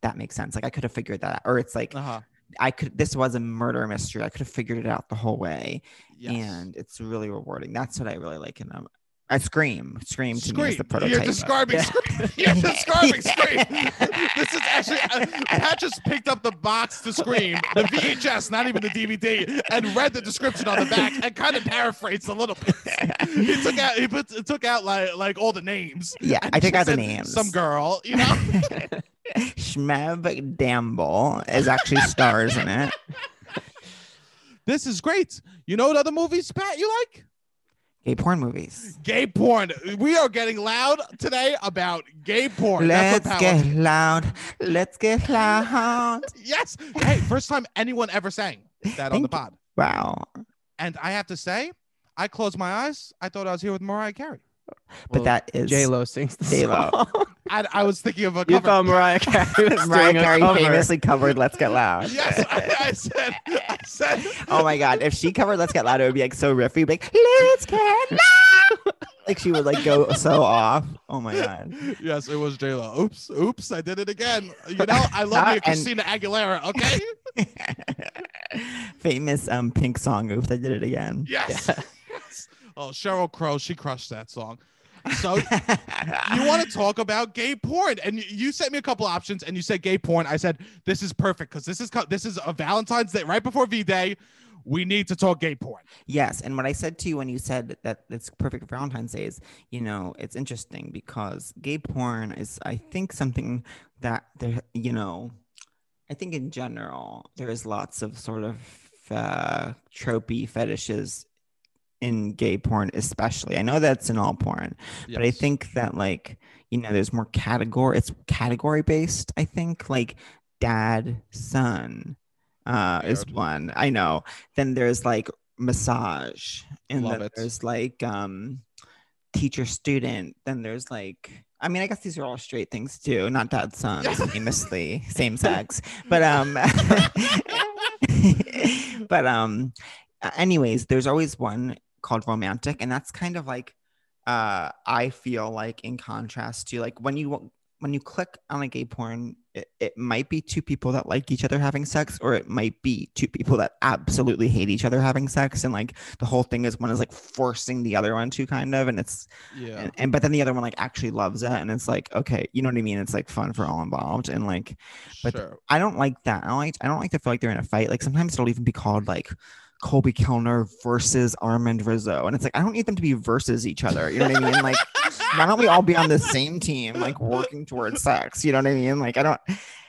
that makes sense. Like I could have figured that out. Or it's like Uh-huh. I could this was a murder mystery. I could have figured it out the whole way. Yes. And it's really rewarding. That's what I really like in them. I scream. Scream to me is Scream. the prototype. You're describing Yeah. Scream. You're describing Scream. This is actually uh, Pat just picked up the box to Scream, the VHS, not even the DVD, and read the description on the back and kind of paraphrased a little bit. He took out he put took out like like all the names. Yeah, I took out the names. Some girl, you know. Shmev Damble is actually stars in it. this is great. You know what other movies, Pat? You like? Gay porn movies. Gay porn. We are getting loud today about gay porn. Let's That's what Pat wants. get loud. Let's get loud. Yes. Hey, first time anyone ever sang that on the pod. Wow. And I have to say, I closed my eyes. I thought I was here with Mariah Carey. But that is J Lo sings the J-Lo. song. I, I was thinking of a you cover. thought Mariah Carey was Mariah Carey cover. famously covered Let's Get Loud. yes, I, I said. I said. Oh my god, if she covered Let's Get Loud, it would be like so riffy, like Let's Get Loud. like she would like go so off. Oh my god. Yes, it was J Lo. Oops, oops, I did it again. You know, I love me a And- Christina Aguilera. Okay. Famous um pink song. Oops, I did it again. Yes. yes. Oh, Sheryl Crow, she crushed that song. So you want to talk about gay porn and you- sent me a couple options and you said gay porn i said this is perfect because this is co- this is a valentine's day right before v-day we need to talk gay porn Yes, and what I said to you when you said that it's perfect for Valentine's Day is, you know, it's interesting because gay porn is, I think, something that there, you know, I think in general there is lots of sort of uh, tropey fetishes in gay porn, especially. I know that's in all porn, but I think that like you know, there's more category. It's category based. I think like dad son uh, is one. I know. Then there's like massage, and Love then it. there's like um, teacher student. Then there's like. I mean, I guess these are all straight things too, not dad son, Yeah. famously same sex. But um, but um, anyways, there's always one called romantic, and that's kind of like uh I feel like in contrast to like when you when you click on a gay porn, it, it might be two people that like each other having sex, or it might be two people that absolutely hate each other having sex, and like the whole thing is one is like forcing the other one to kind of, and it's yeah and, and but then the other one like actually loves it, and it's like okay, you know what I mean? It's like fun for all involved, and like but- sure I don't like that. I don't like I don't like to feel like they're in a fight. Like sometimes it'll even be called like Colby Keller versus Armand Rizzo. And it's like I don't need them to be versus each other. You know what I mean? Like why don't we all be on the same team, like working towards sex? You know what I mean? Like I don't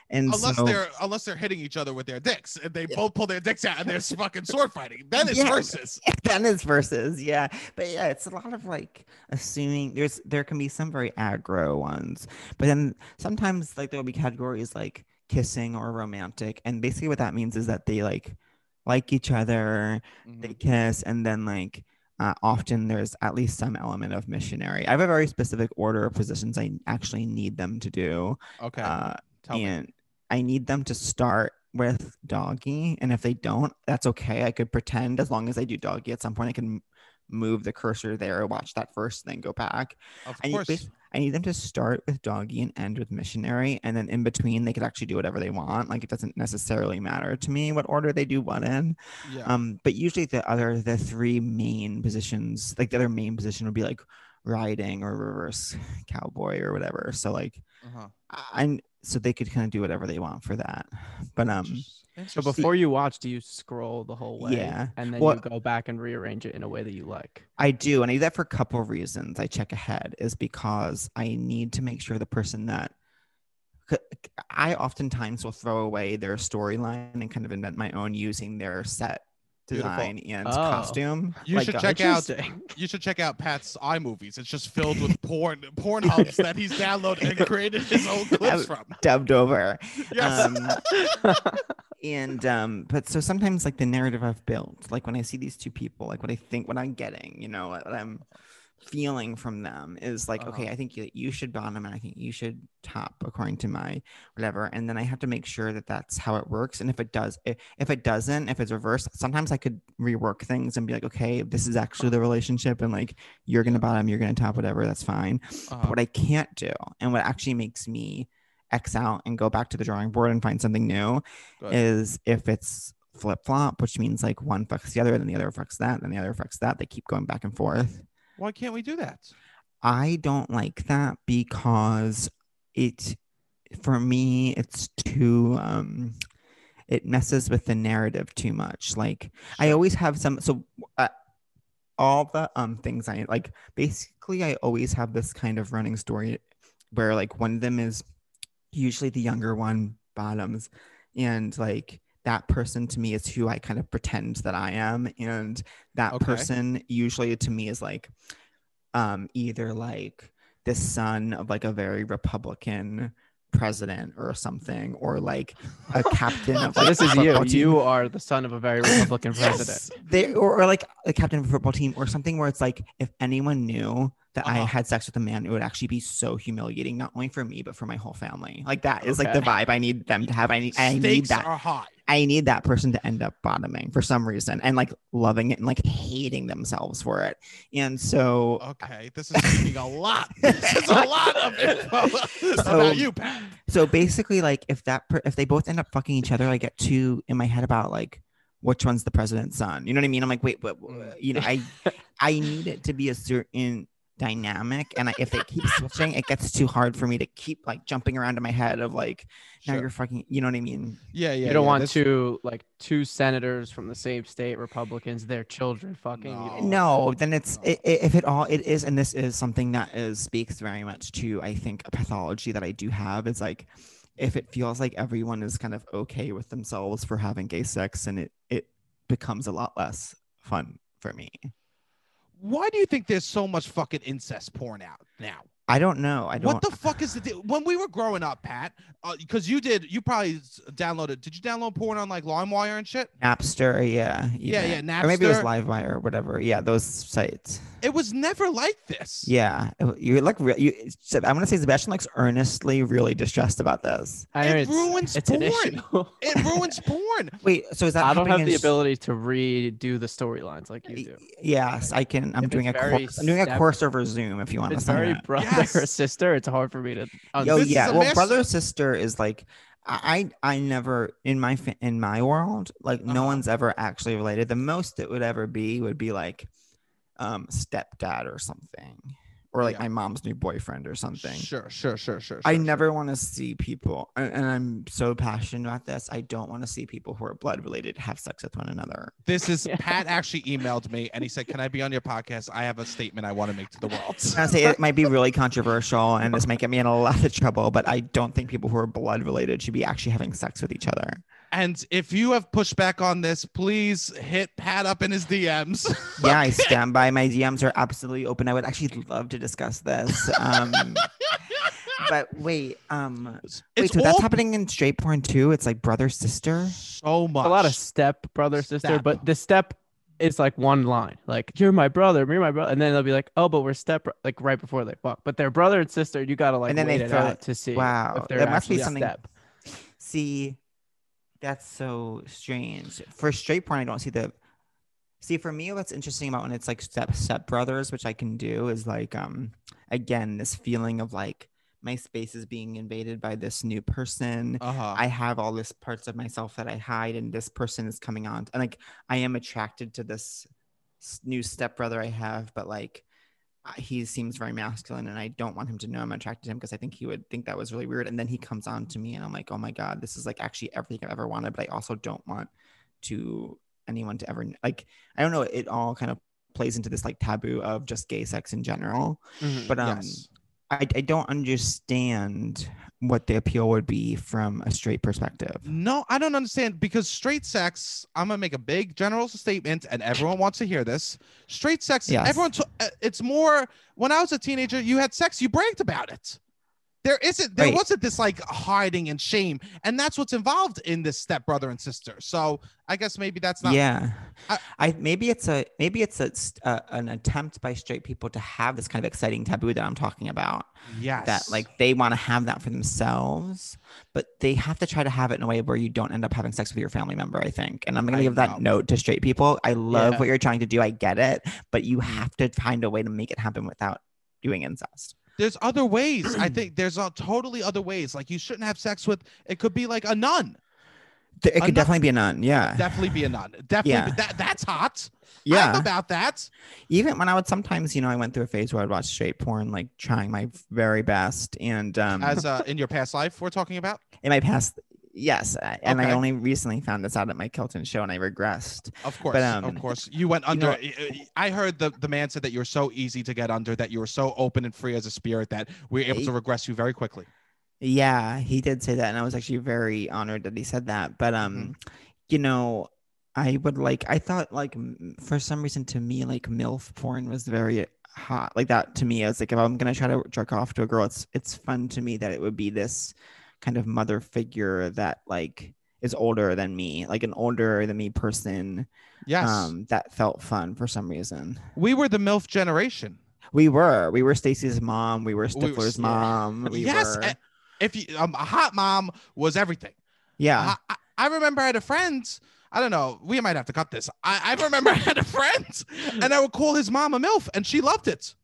and unless so, they're unless they're hitting each other with their dicks and they both pull their dicks out and they're fucking sword fighting then it's Yeah. versus then it's versus, yeah. But yeah, it's a lot of like assuming there's there can be some very aggro ones, but then sometimes like there'll be categories like kissing or romantic, and basically what that means is that they like like each other, they Mhm. kiss, and then like uh, often there's at least some element of missionary. I have a very specific order of positions I actually need them to do, okay uh, tell me and I need them to start with doggy. And if they don't, that's okay. I could pretend as long as I do doggy at some point, I can move the cursor there, watch that first, then go back. of I need, course bas- I need them to start with doggy and end with missionary. And then in between, they could actually do whatever they want. Like it doesn't necessarily matter to me what order they do what in. yeah Um, but usually the other, the three main positions, like the other main position would be like riding or reverse cowboy or whatever. So like, uh-huh. I so they could kind of do whatever they want for that. But um So before you watch, do you scroll the whole way? Yeah. And then Well- you go back and rearrange it in a way that you like. I do, and I do that for a couple of reasons. I check ahead is because I need to make sure the person that c- I oftentimes will throw away their storyline and kind of invent my own using their set Beautiful. design and Oh. costume. You should uh, check out- you should check out Pat's iMovies. It's just filled with porn porn hubs that he's downloaded and created his own clips from. dubbed over. Yes. Um, and um but so sometimes like the narrative i've built like when i see these two people like what i think what i'm getting you know what i'm feeling from them is like okay Uh-huh. i think that you should bottom and i think you should top according to my whatever and then i have to make sure that that's how it works and if it does if, if it doesn't if it's reversed sometimes i could rework things and be like okay this is actually the relationship and like you're gonna bottom you're gonna top whatever that's fine Uh-huh. but what I can't do and what actually makes me X out and go back to the drawing board and find something new is if it's flip flop, which means like one fucks the other, then the other fucks that, then the other fucks that. They keep going back and forth. Why can't we do that? I don't like that because it, for me, it's too, um, it messes with the narrative too much. Like I always have some, so uh, all the um things I like, basically, I always have this kind of running story where like one of them is usually the younger one bottoms and like that person to me is who I kind of pretend that I am and that Okay. person usually to me is like um either like the son of like a very republican president or something or like a captain of like, this a is you. football team. You are the son of a very Republican president. Yes. they or, or like a captain of a football team or something where it's like if anyone knew that I Uh-huh. had sex with a man, it would actually be so humiliating, not only for me but for my whole family. Like that is like the vibe I need them to have. I need I need that are high. I need that person to end up bottoming for some reason and like loving it and like hating themselves for it. And so Okay, this is taking a lot. This is a lot of info So- about you, Pat. so basically like if that per- if they both end up fucking each other, I get two in my head about like which one's the president's son. You know what I mean? I'm like, wait, but Mm. you know, I I need it to be a certain dynamic and I, if it keeps switching it gets too hard for me to keep like jumping around in my head of like now Sure. you're fucking you know what i mean Yeah, yeah. you don't yeah, want this- two like two senators from the same state, Republicans, their children fucking. No. no then it's no. i i- if it all it is and this is something that is speaks very much to i think a pathology that i do have is like if it feels like everyone is kind of okay with themselves for having gay sex and it it becomes a lot less fun for me Why do you think there's so much fucking incest porn out now? I don't know i don't What the fuck is the deal? When we were growing up, Pat, uh, because you did, you probably downloaded. Did you download porn on like LimeWire and shit? napster yeah Yeah, even. yeah, Napster, or maybe it was Napster. livewire or whatever yeah those sites It was never like this. Yeah, you look real. You, I'm gonna say Sebastian looks earnestly really distressed about this. I It know it's, ruins it's an porn. It ruins porn. Wait, so is that? I don't have the in- ability to redo the storylines like you do. Yes, I can. I'm If doing a course. I'm doing a course over Zoom. If you want If to it's very up. Brother Yes. or sister, it's hard for me to. Oh This yeah, well, mess. brother sister is like. I I never in my in my world like no Uh-huh. one's ever actually related. The most it would ever be would be like um stepdad or something, or like Yeah. my mom's new boyfriend or something. Sure, sure, sure, sure. I sure, never want to see people, and, and I'm so passionate about this. I don't want to see people who are blood related have sex with one another. This is Yeah. Pat actually emailed me and he said, "Can I be on your podcast? I have a statement I want to make to the world." I say it might be really controversial, and this might get me in a lot of trouble. But I don't think people who are blood related should be actually having sex with each other. And if you have pushback on this, please hit Pat up in his DMs. Yeah, I stand by. My DMs are absolutely open. I would actually love to discuss this. Um, but wait, um, wait, It's so that's happening in straight porn too? It's like brother sister. so much. a lot of step brother sister, Step. but the step is like one line, like you're my brother, you're my brother, and then they'll be like, oh, but we're step like right before they fuck, but they're brother and sister. You gotta like And then they it throw out it- to see. Wow, if they're must be actually something- step. See, that's so strange. For straight porn, I don't see the. See, for me, what's interesting about when it's like step step brothers, which I can do, is like um again this feeling of like my space is being invaded by this new person. Uh-huh. I have all this parts of myself that I hide, and this person is coming on. And like, I am attracted to this new stepbrother I have, but like, he seems very masculine, and I don't want him to know I'm attracted to him because I think he would think that was really weird. And then he comes on to me, and I'm like, oh my god, this is like actually everything I've ever wanted. But I also don't want to anyone to ever like. I don't know. It all kind of plays into this like taboo of just gay sex in general. Mhm. But um, yes. I, I don't understand what the appeal would be from a straight perspective. No, I don't understand because straight sex. I'm gonna make a big general statement, and everyone wants to hear this. Straight sex. Yes. Everyone. T- uh, it's more. When I was a teenager, you had sex. You bragged about it. There isn't. There Right. wasn't this like hiding and shame, and that's what's involved in this step brother and sister. So I guess maybe that's not. yeah, I- I, maybe it's a maybe it's a, an attempt by straight people to have this kind of exciting taboo that I'm talking about. Yes. That like they want to have that for themselves, but they have to try to have it in a way where you don't end up having sex with your family member. I think, and I'm gonna I give that note to straight people. I love Yeah. what you're trying to do. I get it, but you Mhm. have to find a way to make it happen without doing incest. There's other ways. I think there's a, totally other ways. Like you shouldn't have sex with. It could be like a nun. It could definitely be a nun. Yeah. Definitely be a nun. Definitely. Yeah. That that's hot. I'm Yeah. about that. Even when I would sometimes, you know, I went through a phase where I'd watch straight porn, like trying my very best. And um As uh, in your past life, we're talking about. in my past, yes. And I only recently found this out at my Kelton show and I regressed. Of course, um, of course. You went you under. know- I heard the the man said that you were so easy to get under, that you were so open and free as a spirit that we were able to regress you very quickly. Yeah, he did say that, and I was actually very honored that he said that. But um, you know, I would like I thought like for some reason to me like MILF porn was very hot. Like that to me, I was like, if I'm gonna try to jerk off to a girl, it's it's fun to me that it would be this kind of mother figure that like is older than me, like an older than me person. Yes, Um, that felt fun for some reason. we were the milf generation. We were, we were Stacy's mom, we were We were- mom. We yes, were, if you um, a hot mom was everything. yeah. I, I, I remember I had a friend. I don't know. We might have to cut this. I, I remember I had a friend, and I would call his mom a milf, and she loved it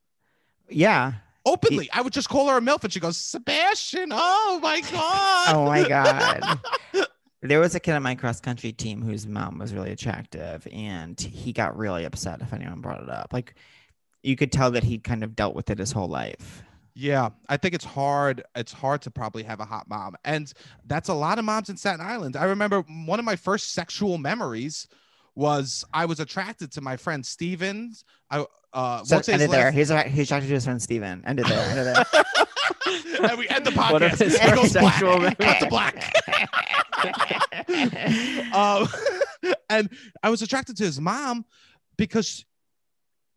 yeah. Openly. I would just call her a milf, and she goes, "Sebastian, oh my god, Oh my god. There was a kid on my cross country team whose mom was really attractive, and he got really upset if anyone brought it up. Like, you could tell that he'd kind of dealt with it his whole life. Yeah, I think it's hard. It's hard to probably have a hot mom, and that's a lot of moms in Staten Island. I remember one of my first sexual memories was I was attracted to my friend Stevens. I uh, So won't ended there. last- He's a- he's attracted to his friend Steven. Ended there. Ended there. and we end the podcast. his It goes black. sexual Cut to black. um, and I was attracted to his mom because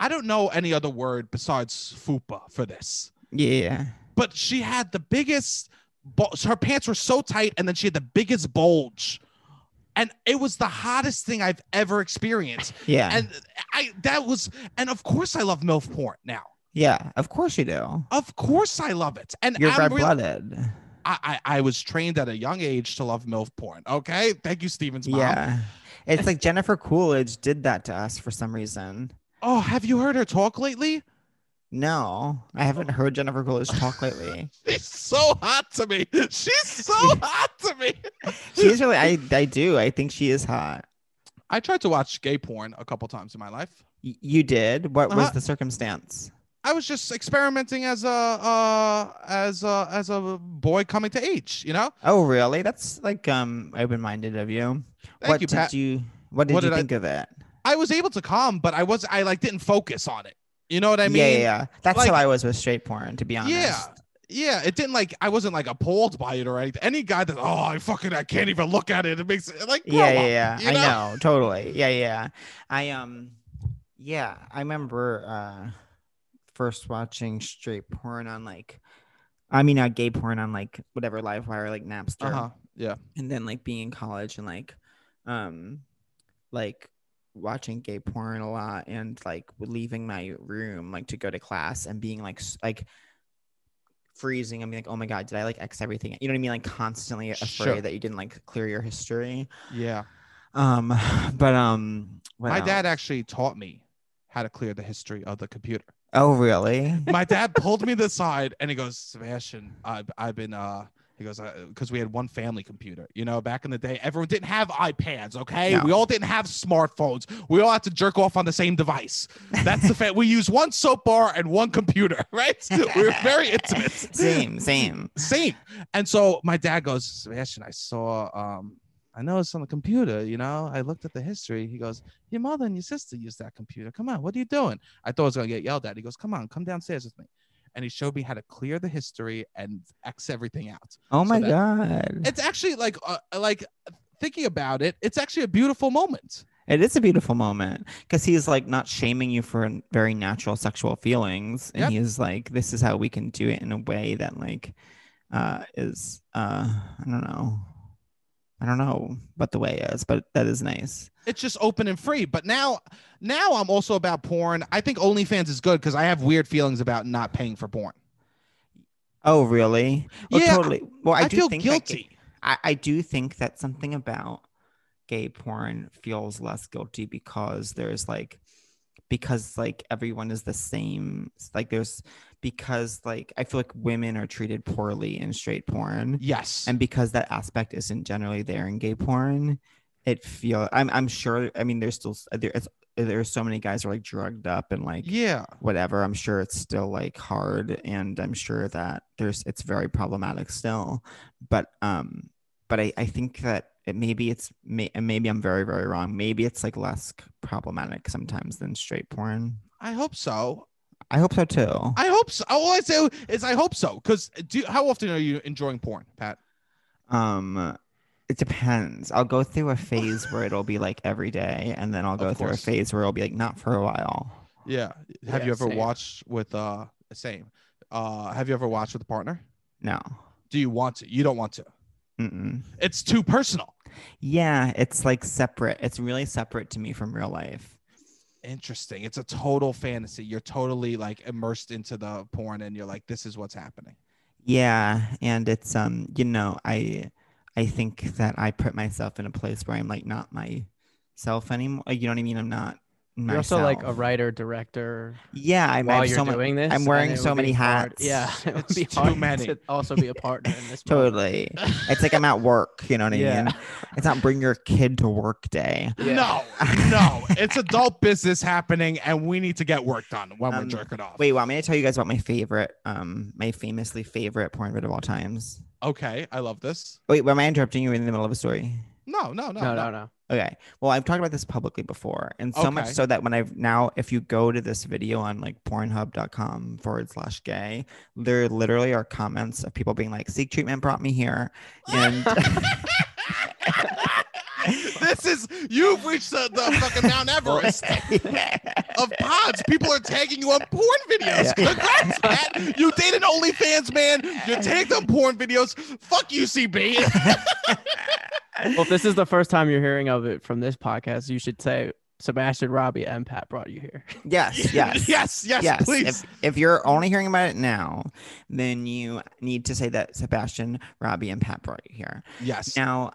I don't know any other word besides fupa for this. yeah. But she had the biggest. bu- Her pants were so tight, and then she had the biggest bulge, and it was the hottest thing I've ever experienced. Yeah. And I that was, and of course I love milf porn now. yeah. Of course you do. Of course I love it, and You're red really- blooded. I, I I was trained at a young age to love MILF porn. Okay. Thank you, Steven's mom. Yeah. It's like Jennifer Coolidge did that to us for some reason. Oh, have you heard her talk lately? No, I haven't heard Jennifer Coolidge talk lately. She's so hot to me. She's so hot to me. She's really, I, I do. I think she is hot. I tried to watch gay porn a couple times in my life. Y- You did. What was Uh-huh. the circumstance? I was just experimenting as a uh as a as a boy coming to age, you know? Oh, really? That's like um open-minded of you. Thank what you, did Pat. you What did What you did I- think of it? I was able to come, but I was I like didn't focus on it. You know what I mean? yeah, yeah, yeah. That's like- how I was with straight porn, to be honest. Yeah. Yeah, it didn't like I wasn't like appalled by it or anything. Any guy that oh I fucking I can't even look at it. It makes it like yeah, yeah, yeah. you I know, totally. Yeah, yeah. I um, yeah, I remember uh, first watching straight porn on like, I mean, uh, gay porn on like whatever Livewire, like Napster, Uh huh. Yeah. and then like being in college and like, um, like watching gay porn a lot and like leaving my room like to go to class and being like like freezing and being like oh my god did i like x everything you know what i mean like constantly afraid Sure. that you didn't like clear your history Yeah. um, but um, My dad actually taught me how to clear the history of the computer. Oh, really? My dad pulled me to the side and he goes, Sebastian, I've, I've been, uh, he goes, because we had one family computer. You know, back in the day, everyone didn't have iPads, okay? No. We all didn't have smartphones. We all had to jerk off on the same device. That's the fact. We use one soap bar and one computer, right? We were very intimate. Same, same. Same. And so my dad goes, Sebastian, I saw, um, I noticed on the computer, you know, I looked at the history. He goes, Your mother and your sister used that computer. Come on, what are you doing? I thought I was going to get yelled at. He goes, Come on, come downstairs with me. And he showed me how to clear the history and X everything out. Oh my that- god, It's actually like, uh, like thinking about it, it's actually a beautiful moment. it is a beautiful moment because he's like not shaming you for very natural sexual feelings, and Yep. he's like, "This is how we can do it in a way that like uh is uh I don't know, I don't know what the way is, but that is nice." It's just open and free. But now, now I'm also about porn. I think OnlyFans is good because I have weird feelings about not paying for porn. Oh, really? Oh, Yeah, totally. Well, I, I, do feel think that guilty. I, I do think that something about gay porn feels less guilty because there's like because like everyone is the same like there's because like I feel like women are treated poorly in straight porn, Yes. and because that aspect isn't generally there in gay porn, it feel I'm I'm sure. I mean, there's still there it's, there's so many guys who are like drugged up and like yeah. whatever. I'm sure it's still like hard, and I'm sure that there's it's very problematic still. But um, but I I think that it maybe it's may, maybe I'm very very wrong. Maybe it's like less problematic sometimes than straight porn. I hope so. I hope so too. I hope so. All I say is I hope so. Because do how often are you enjoying porn, Pat? Um, it depends. I'll go through a phase where it'll be like every day, and then I'll go through a phase where it'll be like not for a while. Yeah. Have Yeah, you ever same. watched with uh same? Uh, have you ever watched with a partner? No. Do you want to? You don't want to. Mm-mm. It's too personal. Yeah, it's like separate. It's really separate to me from real life. Interesting. It's a total fantasy. You're totally like immersed into the porn, and you're like, this is what's happening. Yeah, and it's um, you know, I I think that I put myself in a place where I'm like not myself anymore. You know what I mean? I'm not. You're also like a writer, director. Yeah, I'm. I while have you're so mu- doing this, I'm wearing so many be hard- hats. Yeah, it would It's be too hard many. to also be a partner in this. Totally. it's like I'm at work. You know what I mean? It's not bring your kid to work day. Yeah. No, no. It's adult business happening, and we need to get work done when we're Um, jerking off. Wait, want me to tell you guys about my favorite, um, my famously favorite porn vid of all times? Okay, I love this. Wait, am I interrupting you in the middle of a story? No, no, no, No, no, no. Okay. Well, I've talked about this publicly before, and so much so that when I've now, if you go to this video on like Pornhub.com forward slash gay, there literally are comments of people being like, "Seek treatment brought me here," and this is you've reached the, the fucking Mount Everest of pods. People are tagging you on porn videos. Yeah. Congrats, Pat. You dated OnlyFans, man. You're tagged on porn videos. Fuck UCB. Well, if this is the first time you're hearing of it from this podcast, you should say Sebastian, Robbie, and Pat brought you here. yes, yes, yes, yes, yes. please. If, if you're only hearing about it now, then you need to say that Sebastian, Robbie, and Pat brought you here. yes. Now,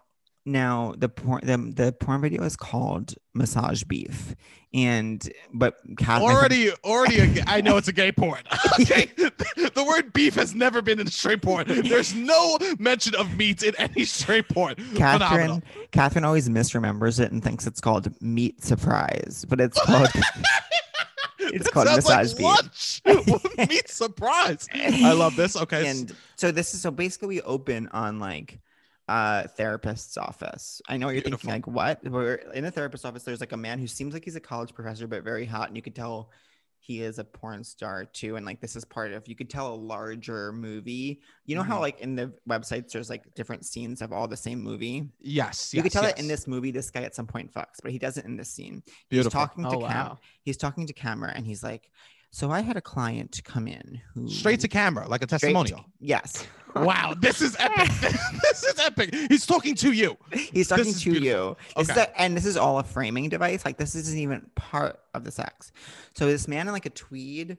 now the porn the, the porn video is called Massage Beef, and but Kat, my friend- Already, already, a I know it's a gay porn. Okay, the word beef has never been in straight porn. There's no mention of meat in any straight porn. Catherine Phenomenal. Catherine always misremembers it and thinks it's called Meat Surprise, but it's called it's That called Massage like Beef. meat surprise. I love this. Okay, And so this is so basically we open on like uh therapist's office. I know what you're Beautiful. thinking like what? We're in a therapist's office. There's like a man who seems like he's a college professor but very hot, and you could tell he is a porn star too. And like this is part of you could tell a larger movie. You know how Mhm. like in the websites there's like different scenes of all the same movie. yes, you could yes, tell that in this movie this guy at some point fucks, but he doesn't in this scene. Beautiful. He's talking to Oh, cam- wow. he's talking to camera and he's like, So I had a client come in who straight to camera, like a straight to- testimonial. yes. wow, this is epic. this is epic. He's talking to you. He's talking to beautiful. you. Okay. a- and this is all a framing device. Like this isn't even part of the sex. So this man in like a tweed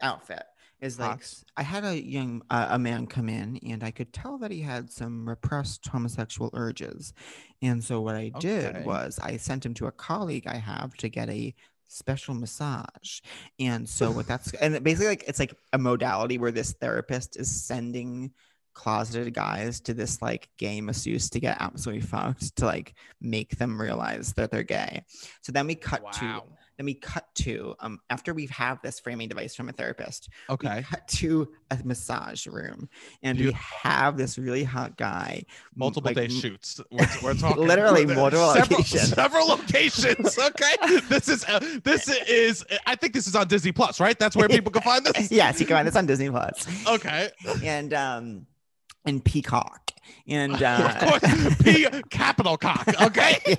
outfit is like, Hot. I had a young uh, a man come in, and I could tell that he had some repressed homosexual urges. And so what I did Okay. was I sent him to a colleague I have to get a special massage. And so what that's and basically like it's like a modality where this therapist is sending closeted guys to this like gay masseuse to get absolutely fucked to like make them realize that they're gay. So then we cut to Wow. Then we cut to um after we have this framing device from a therapist, we Okay. cut to a massage room and we have this really hot guy Multiple like, day shoots. We're, we're talking Literally we're- multiple several, locations. Several locations. Okay. this is uh, this is. I think this is on Disney Plus, right? That's where people can find this. yes, you can find this on Disney Plus. Okay. And um and Peacock. And of uh course, P capital cock. Okay.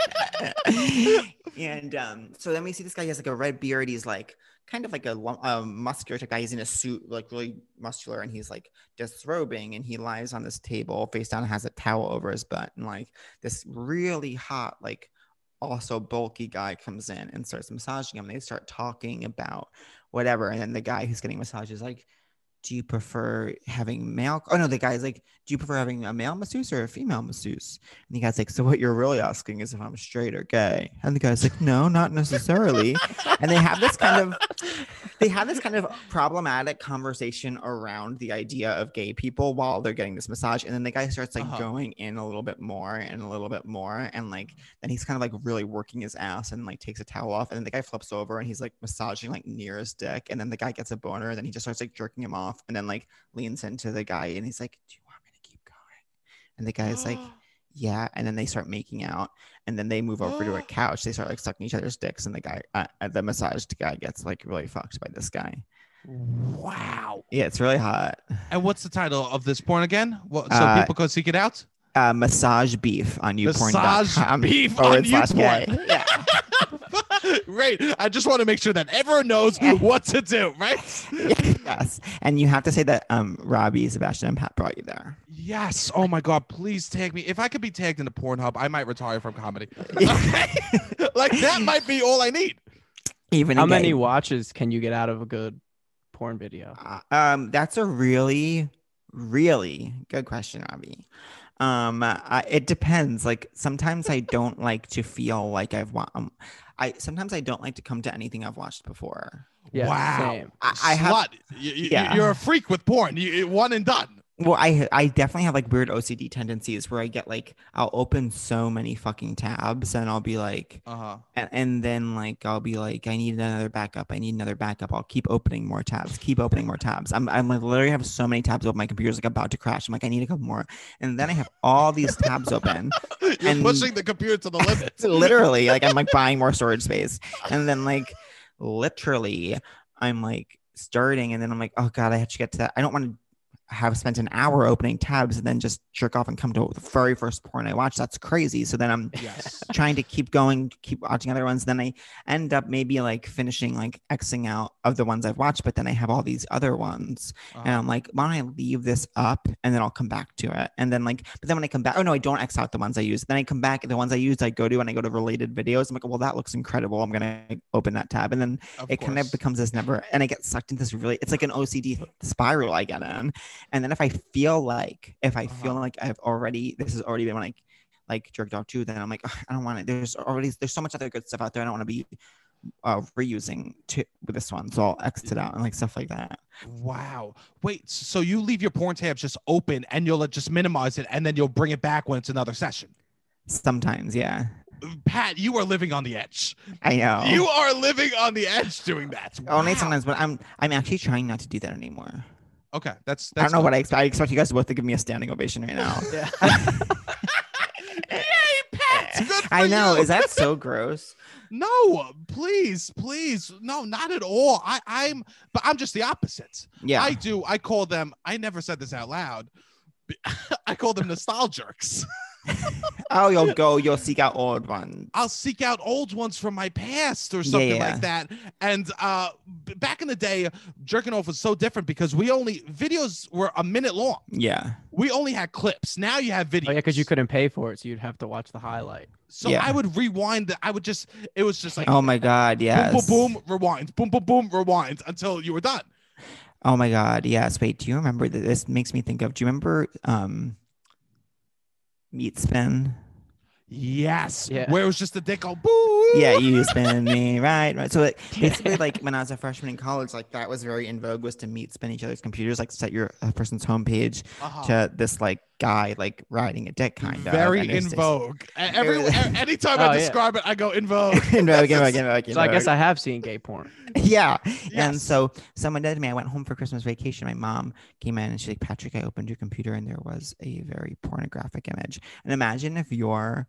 and um, so then we see this guy. He has like a red beard. He's like kind of like a um, muscular type guy. He's in a suit, like really muscular, and he's like disrobing. And he lies on this table, face down, and has a towel over his butt. And like this really hot, like also bulky guy comes in and starts massaging him. They start talking about whatever. And then the guy who's getting massaged is like, do you prefer having male? Oh no, the guy's like, do you prefer having a male masseuse or a female masseuse? And the guy's like, so what you're really asking is if I'm straight or gay? And the guy's like, no, not necessarily. and they have this kind of, they have this kind of problematic conversation around the idea of gay people while they're getting this massage and then the guy starts like Uh-huh. going in a little bit more and a little bit more and like then he's kind of like really working his ass and like takes a towel off and then the guy flips over and he's like massaging like near his dick and then the guy gets a boner and then he just starts like jerking him off and then like leans into the guy and he's like do you want me to keep going and the guy's like yeah and then they start making out and then they move over to a couch they start like sucking each other's dicks and the guy uh, uh, the massaged guy gets like really fucked by this guy wow. yeah it's really hot And what's the title of this porn again? Well, so Uh, people can seek it out. uh massage beef on you porn. Massage youporn.com beef forward on slash YouPorn. yeah Great. I just want to make sure that everyone knows what to do, right? yes and you have to say that um robbie sebastian and pat brought you there Yes. Oh my God. Please tag me. If I could be tagged in the Pornhub, I might retire from comedy. Okay. like that might be all I need. even How many watches can you get out of a good porn video? Uh, um, that's a really, really good question, Robbie. Um, I, it depends. Like sometimes I don't like to feel like I've wa- um, I sometimes I don't like to come to anything I've watched before. Yeah, wow. same. I, I have You, you, Yeah. You're a freak with porn. You, you- one and done. Well, I I definitely have like weird OCD tendencies where I get like I'll open so many fucking tabs and I'll be like, Uh huh. and, and then like I'll be like, I need another backup. I need another backup. I'll keep opening more tabs. Keep opening more tabs. I'm I'm like literally have so many tabs open. My computer's like about to crash. I'm like, I need a couple more. And then I have all these tabs open. You're And- pushing the computer to the limit. literally, like I'm like buying more storage space. And then like literally, I'm like starting, and then I'm like, oh god, I have to get to that. I don't want to have spent an hour opening tabs and then just jerk off and come to the very first porn I watch. That's crazy. So then I'm yes. trying to keep going, keep watching other ones. Then I end up maybe like finishing like Xing out of the ones I've watched, but then I have all these other ones. And Uh-huh. I'm like, why don't I leave this up and then I'll come back to it? And then like, but then when I come back, oh no, I don't X out the ones I use. Then I come back, the ones I use, I go to and I go to related videos. I'm like, well, that looks incredible. I'm gonna open that tab. And then Of it kind of becomes this never and I get sucked into this really it's like an OCD spiral I get in. And then if I feel like if I feel Uh-huh. like I've already this has already been like like jerked off too, then I'm like, "Ugh, I don't want it. There's already there's so much other good stuff out there. I don't want to be uh reusing to with this one. So I'll X it out and like stuff like that. Wow. Wait, so you leave your porn tabs just open and you'll just minimize it and then you'll bring it back when it's another session. Sometimes, yeah. Pat, you are living on the edge. I know. You are living on the edge doing that. only Wow. sometimes, but I'm I'm actually trying not to do that anymore. Okay, that's I don't know what I expect. I expect you guys both to give me a standing ovation right now. Yeah. Yay, Pat! I know. you. Is that so gross? no? Please, please, no, not at all. I, I'm, but I'm just the opposite. Yeah. I do. I call them. I never said this out loud. I call them nostalgics. Oh, you'll go. You'll seek out old ones. I'll seek out old ones from my past or something yeah. like that. And uh, b- back in the day, jerking off was so different because we only videos were a minute long. Yeah. We only had clips. Now you have videos. Oh yeah, because you couldn't pay for it, so you'd have to watch the highlight. So Yeah. I would rewind. The, I would just. It was just like. Oh my God. Yes. Boom, boom, boom, rewind. Boom, boom, boom, rewind until you were done. Oh my God. Yes. Wait. Do you remember that? This makes me think of. Do you remember um, Meat Spin? Yes. Yeah. Where it was just the dick go boo. Yeah, you spin me right, right. So it, basically, like when I was a freshman in college, like that was very in vogue was to meet spin each other's computers, like set your a person's homepage Uh-huh. to this like guy like riding a dick kind of. Very in it's just- vogue. Every, anytime Oh, I yeah. describe it, I go in vogue. in vogue, in vogue, in vogue, in So I guess. I have seen gay porn. yeah. And so someone did to me. I went home for Christmas vacation. My mom came in and she's like, Patrick, I opened your computer and there was a very pornographic image. And imagine if you're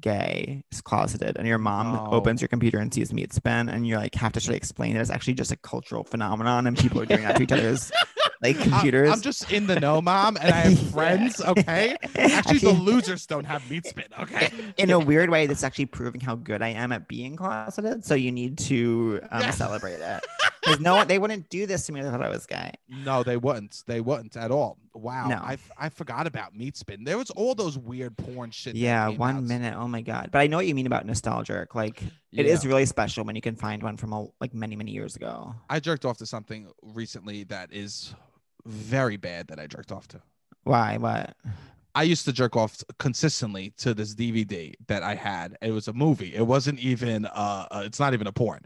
gay, is closeted, and your mom No. opens your computer and sees meat spin, and you like have to try to explain that it's actually just a cultural phenomenon and people are doing that to each other's like computers. I'm just in the know, mom, and I have friends. Okay. Actually, the losers don't have meat spin. Okay. in a weird way, that's actually proving how good I am at being closeted. So you need to um, celebrate it. Because no one, they wouldn't do this to me if they thought I was gay. No, they wouldn't. They wouldn't at all. Wow. No. I, I forgot about meat spin. There was all those weird porn shit. Yeah, one out. minute. Oh my god! But I know what you mean about nostalgic. Like it is really special when you can find one from a, like many many years ago. I jerked off to something recently that is very bad that I jerked off to. Why? What? I used to jerk off consistently to this DVD that I had. It was a movie. It wasn't even uh, uh it's not even a porn.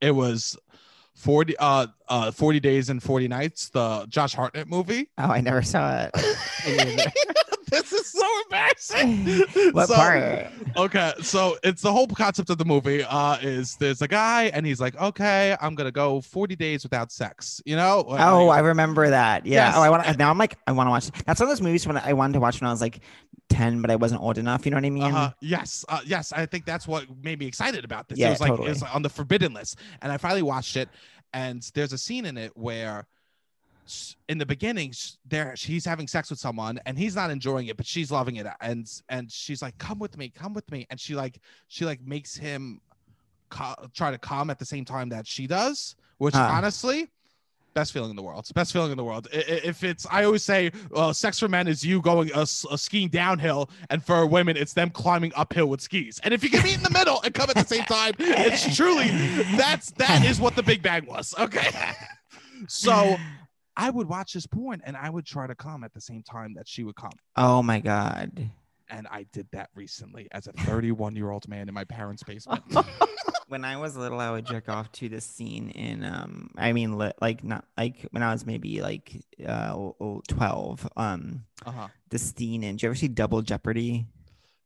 It was 40 uh uh 40 days and 40 nights the josh hartnett movie Oh, I never saw it. this is so embarrassing what So- part? okay so it's the whole concept of the movie uh is there's a guy and he's like okay i'm gonna go 40 days without sex you know Oh, I remember that. Yeah. Yes. Oh, I want now. I'm like, I want to watch. That's one of those movies when I wanted to watch when I was like ten, but I wasn't old enough. You know what I mean? Uh-huh. Yes, uh, yes. I think that's what made me excited about this. Yeah, it was like totally. it was on the forbidden list, and I finally watched it. And there's a scene in it where, in the beginning, there she's having sex with someone, and he's not enjoying it, but she's loving it, and and she's like, "Come with me, come with me," and she like she like makes him co- try to come at the same time that she does, which Huh. honestly. Best feeling in the world. It's the best feeling in the world. If it's, I always say, well, sex for men is you going uh, s- uh, skiing downhill, and for women, it's them climbing uphill with skis. And if you can meet in the middle and come at the same time, it's truly that's that is what the Big Bang was. Okay. So I would watch this porn, and I would try to come at the same time that she would come. Oh my god. And I did that recently as a 31 year old man in my parents' basement. When I was little, I would jerk off to this scene in um. I mean, li- like not like when I was maybe like uh o- o- twelve. Um, Uh-huh. the scene in. Did you ever see Double Jeopardy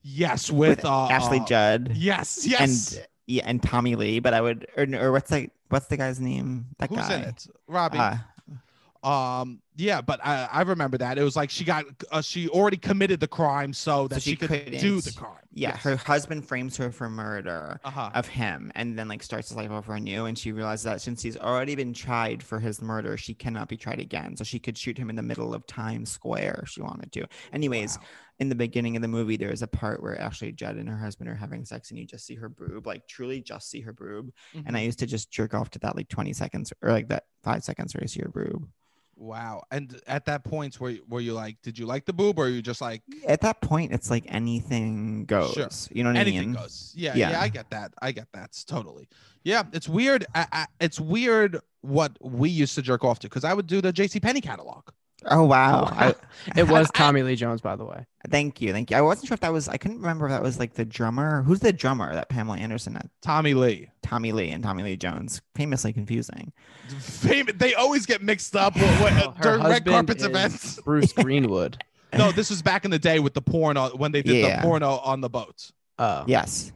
Yes, with, uh, Ashley uh, Judd? Yes, yes. And yeah, and Tommy Lee. But I would or, or what's that? What's the guy's name? That Who's guy. in it? Robbie. Uh, Um, yeah, but I, I remember that it was like she got uh, she already committed the crime so that she she, could do the crime. yeah, her husband frames her for murder. uh-huh. of him and then like starts his life over anew and she realizes that since he's already been tried for his murder she cannot be tried again so she could shoot him in the middle of times square if she wanted to anyways Wow. in the beginning of the movie there's a part where ashley judd and her husband are having sex and you just see her boob like truly just see her boob and i used to just jerk off to that like 20 seconds or like that five seconds where you see her boob Wow. And at that point, were were you like, did you like the boob, or are you just like at that point it's like anything goes Sure. you know what anything i mean Anything goes? Yeah, yeah, Yeah. I get that. I get that It's totally. Yeah, it's weird. I, I, it's weird what we used to jerk off to because I would do the J.C. Penney catalog. Oh wow oh, I, it was Tommy Lee Jones, by the way. thank you thank you i wasn't sure if that was i couldn't remember if that was like the drummer who's the drummer that pamela anderson had Tommy Lee. Tommy Lee and Tommy Lee Jones, famously confusing. Fam- they always get mixed up with- with- uh, Her during red husband carpets events. Bruce Greenwood. No, this was back in the day with the porno uh, when they did Yeah. the porno on the boat. Oh, Yes.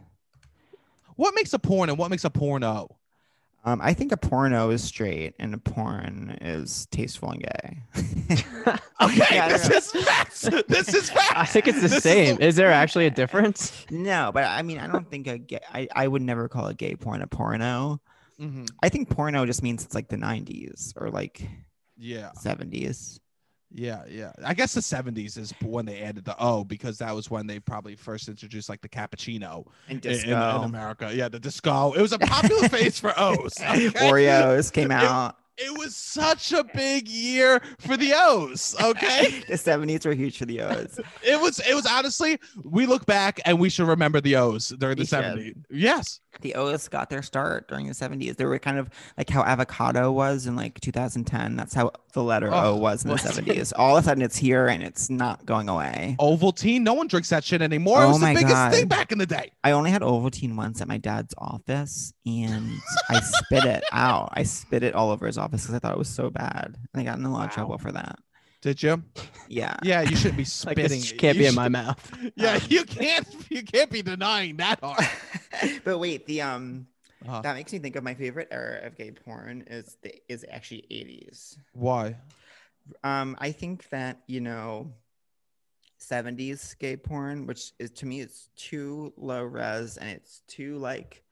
What makes a porn and what makes a porno? Um, I think a porno is straight and a porn is tasteful and gay. Okay, Yeah, this is facts. This is facts. I think it's the This is same. Is there actually a difference? no, but I mean, I don't think a gay, I, I would never call a gay porn a porno. Mhm. I think porno just means it's like the 90s or like Yeah, 70s. Yeah, yeah. I guess the '70s is when they added the O because that was when they probably first introduced like the cappuccino in- disco. in, America. Yeah, the disco. It was a popular phase for O's. okay? Oreos came out. It was such a big year for the O's. Okay. the 70s were huge for the O's. It was it was honestly we look back and we should remember the O's during the 70s. Yes. The O's got their start during the 70s. They were kind of like how avocado was in like 2010. That's how the letter Oh, O was in the 70s. All of a sudden it's here and it's not going away. Ovaltine, no one drinks that shit anymore. it Oh was the biggest God. thing back in the day. I only had Ovaltine once at my dad's office and I spit it out. I spit it all over his office because I thought it was so bad. And I got in a lot of Wow. trouble for that. Did you? Yeah. Yeah, you shouldn't be Like spitting. this it. can't You be in should- my mouth. Yeah, you can't you can't be denying that hard. but wait, the um Uh-huh. that makes me think of my favorite era of gay porn is the is actually 80s. Why? Um, I think that you know, 70s gay porn, which is to me it's too low res and it's too like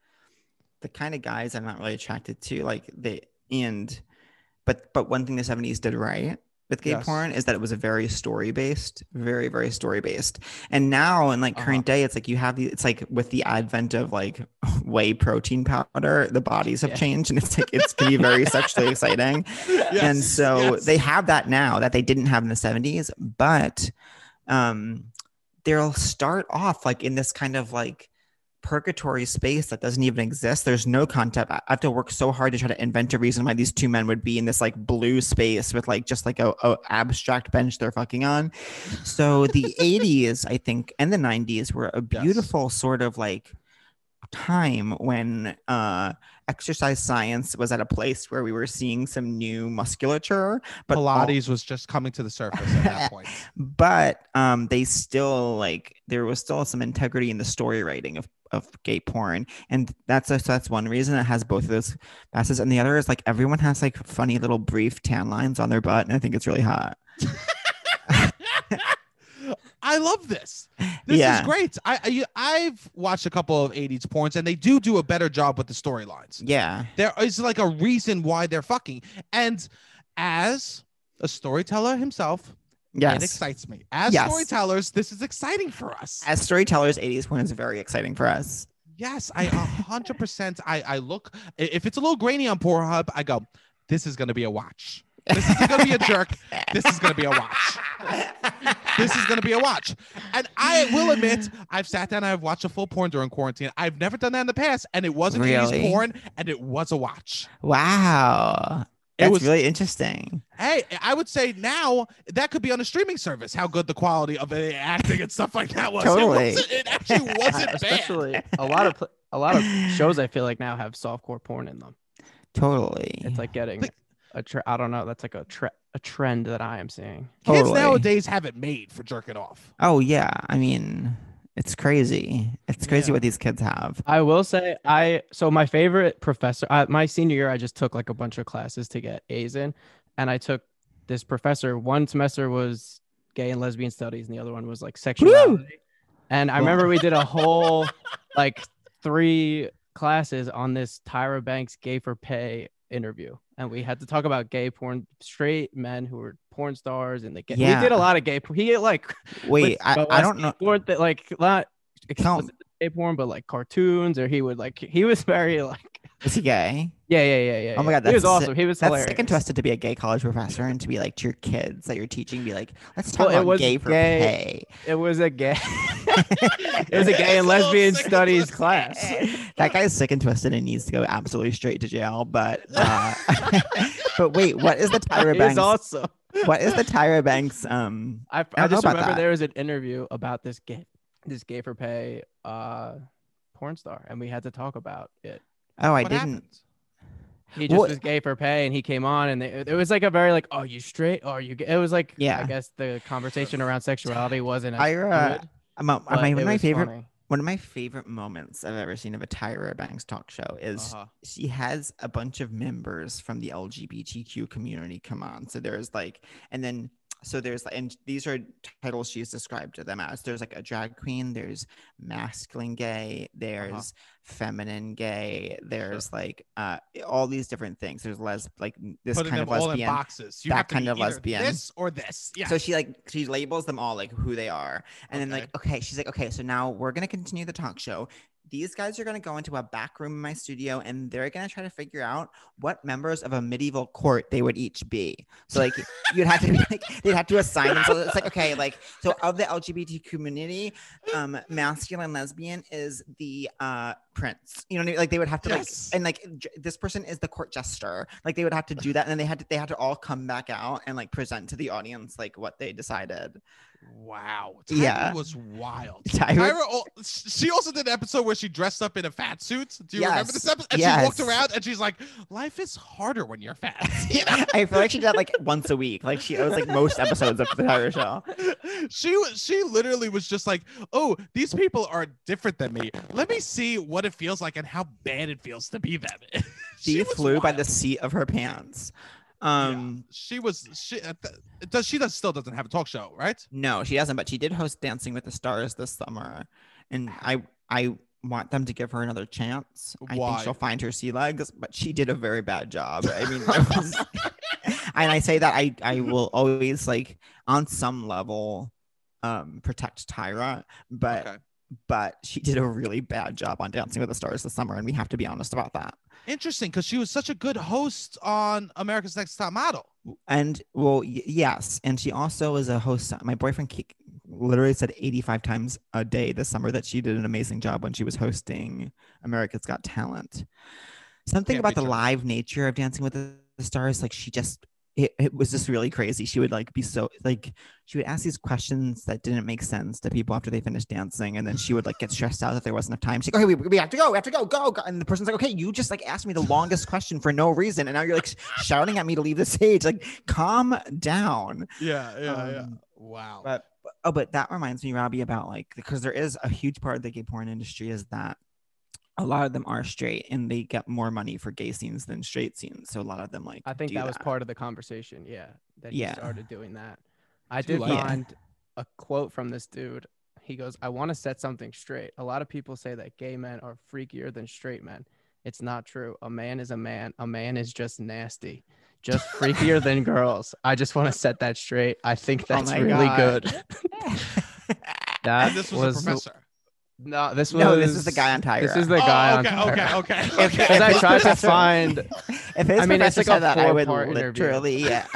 the kind of guys I'm not really attracted to. Like they and but but one thing the 70s did right with gay Yes. porn is that it was a very story based, very, very story based. And now in like Uh-huh. current day, it's like you have the it's like with the advent of like whey protein powder, the bodies have Yeah. changed and it's like it's can be very sexually exciting and so yes. they have that now that they didn't have in the 70s but um they'll start off like in this kind of like purgatory space that doesn't even exist. There's no concept. I have to work so hard to try to invent a reason why these two men would be in this like blue space with like just like a, a abstract bench they're fucking on. So the 80s i think and the 90s were a Yes. beautiful sort of like time when uh, exercise science was at a place where we were seeing some new musculature, but all- Pilates was just coming to the surface at that point. but um, they still like there was still some integrity in the story writing of of gay porn, and that's a, so that's one reason it has both of those facets, and the other is like everyone has like funny little brief tan lines on their butt, and I think it's really hot. I love this. This Yeah. is great. I, I I've watched a couple of 80s porns and they do do a better job with the storylines. Yeah, There is like a reason why they're fucking. And as a storyteller himself, Yes. it excites me. As Yes. storytellers, this is exciting for us. As storytellers, 80s porn is very exciting for us. Yes, I a hundred percent. I I look if it's a little grainy on Pornhub, I go, this is gonna be a watch. This is gonna be a jerk. This is gonna be a watch. This is gonna be a watch. And I will admit, I've sat down I've watched a full porn during quarantine. I've never done that in the past, and it wasn't 80s Really? porn, and it was a watch. Wow. It was- really interesting. Hey, I would say now that could be on a streaming service. How good the quality of the acting and stuff like that was. Totally. It, wasn't, it actually wasn't bad. A lot of a lot of shows I feel like now have softcore porn in them. Totally. It's like getting Like- a tre- I don't know. That's like a tre- a trend that I am seeing. Kids Totally. nowadays have it made for jerking off. oh yeah. I mean, it's crazy. It's crazy Yeah. what these kids have. I will say I so my favorite professor I, my senior year I just took like a bunch of classes to get A's in and I took this professor one semester was gay and lesbian studies and the other one was like sexuality. And I remember we did a whole like three classes on this Tyra Banks gay for pay interview and we had to talk about gay porn straight men who were porn stars and they get Yeah. we did a lot of gay porn. he like Wait, I, I don't know. Porn that like not explicit gay porn, but like cartoons, or he would like he was very like Is he gay? yeah yeah yeah yeah. Oh my. God, he was that's awesome. He was That's hilarious. sick and twisted to be a gay college professor and to be like to your kids that you're teaching, be like, let's talk Well, it about was gay for gay. pay. It was a gay. it was a gay and lesbian and studies class. that guy's sick and twisted and needs to go absolutely straight to jail. But uh, but wait, what is the Tyra He's Banks? awesome. what is the Tyra Banks? Um, I, I I just remember that. there was an interview about this gay this gay for pay uh porn star, and we had to talk about it. Oh, I didn't. happened? He just What- was gay for pay, and he came on, and they, it was like a very like, "Are you straight? Are you?" Gay? It was like, Yeah. I guess the conversation around sexuality wasn't as Tyra- good, I'm a- but my, it one of my favorite funny. one of my favorite moments I've ever seen of a Tyra Banks talk show is Uh-huh. she has a bunch of members from the LGBTQ community come on. So there's like, and then so there's and these are titles she's described to them as. There's like a drag queen. There's masculine gay. There's feminine gay. There's like uh all these different things. There's les like this Putting kind of lesbian. boxes. You that kind of lesbian. This or this. Yeah. So she like she labels them all like who they are, and then like okay, she's like okay, so now we're gonna continue the talk show. These guys are gonna go into a back room in my studio, and they're gonna try to figure out what members of a medieval court they would each be. So like you'd have to be like they'd have to assign them. So it's like okay, like so of the LGBT community, um, masculine lesbian is the uh prince. You know what I mean? Like they would have to Yes. like and like j- this person is the court jester. Like they would have to do that, and then they had to they had to all come back out and like present to the audience like what they decided. wow. Yeah. Tyra was wild. Tyra- Tyra, she also did an episode where she dressed up in a fat suit. Do you remember this episode? And she walked around and she's like, "Life is harder when you're fat." You know? I feel like she did that like once a week. Like she it was like most episodes of the Tyra show. she was she literally was just like, "Oh, these people are different than me. Let me see what it feels like and how bad it feels to be them." She, flew by the seat of her pants. Yeah. Um she was she uh, th- does she does still doesn't have a talk show, right? no, she doesn't, but she did host Dancing with the Stars this summer. And I I want them to give her another chance. I Why? think she'll find her sea legs, but she did a very bad job. I mean, was, and I say that I I will always like on some level um protect Tyra, but Okay. But she did a really bad job on Dancing with the Stars this summer, and we have to be honest about that. Interesting, because she was such a good host on America's Next Top Model. And well, y- yes, and she also is a host. My boyfriend Ke- literally said 85 times a day this summer that she did an amazing job when she was hosting America's Got Talent. Something Can't about the true. live nature of Dancing with the Stars, like she just it, it was just really crazy. She would like be so like she would ask these questions that didn't make sense to people after they finished dancing, and then she would like get stressed out that there wasn't enough time. She's like, "Okay, we, we have to go, we have to go, go, go," and the person's like, "Okay, you just like asked me the longest question for no reason, and now you're like shouting at me to leave the stage. Like, calm down." Yeah, yeah, yeah. Um, Wow. But but- oh, but that reminds me, Robbie, about like because there is a huge part of the gay porn industry is that a lot of them are straight and they get more money for gay scenes than straight scenes. So a lot of them like I think do that was part of the conversation. Yeah, that he Yeah. started doing that. I Too did late. Yeah. find a quote from this dude. He goes, "I want to set something straight. A lot of people say that gay men are freakier than straight men. It's not true. A man is a man. A man is just nasty, just freakier than girls. I just want to set that straight. I think Oh that's my really God. good. That and this was, a professor. No, this was no, this is the guy on Tyra. This is the guy oh, on okay, Tyra. okay, okay, If- okay. Because I his tried to find. if his I mean, it's professor like a said that, I would four-part literally yeah,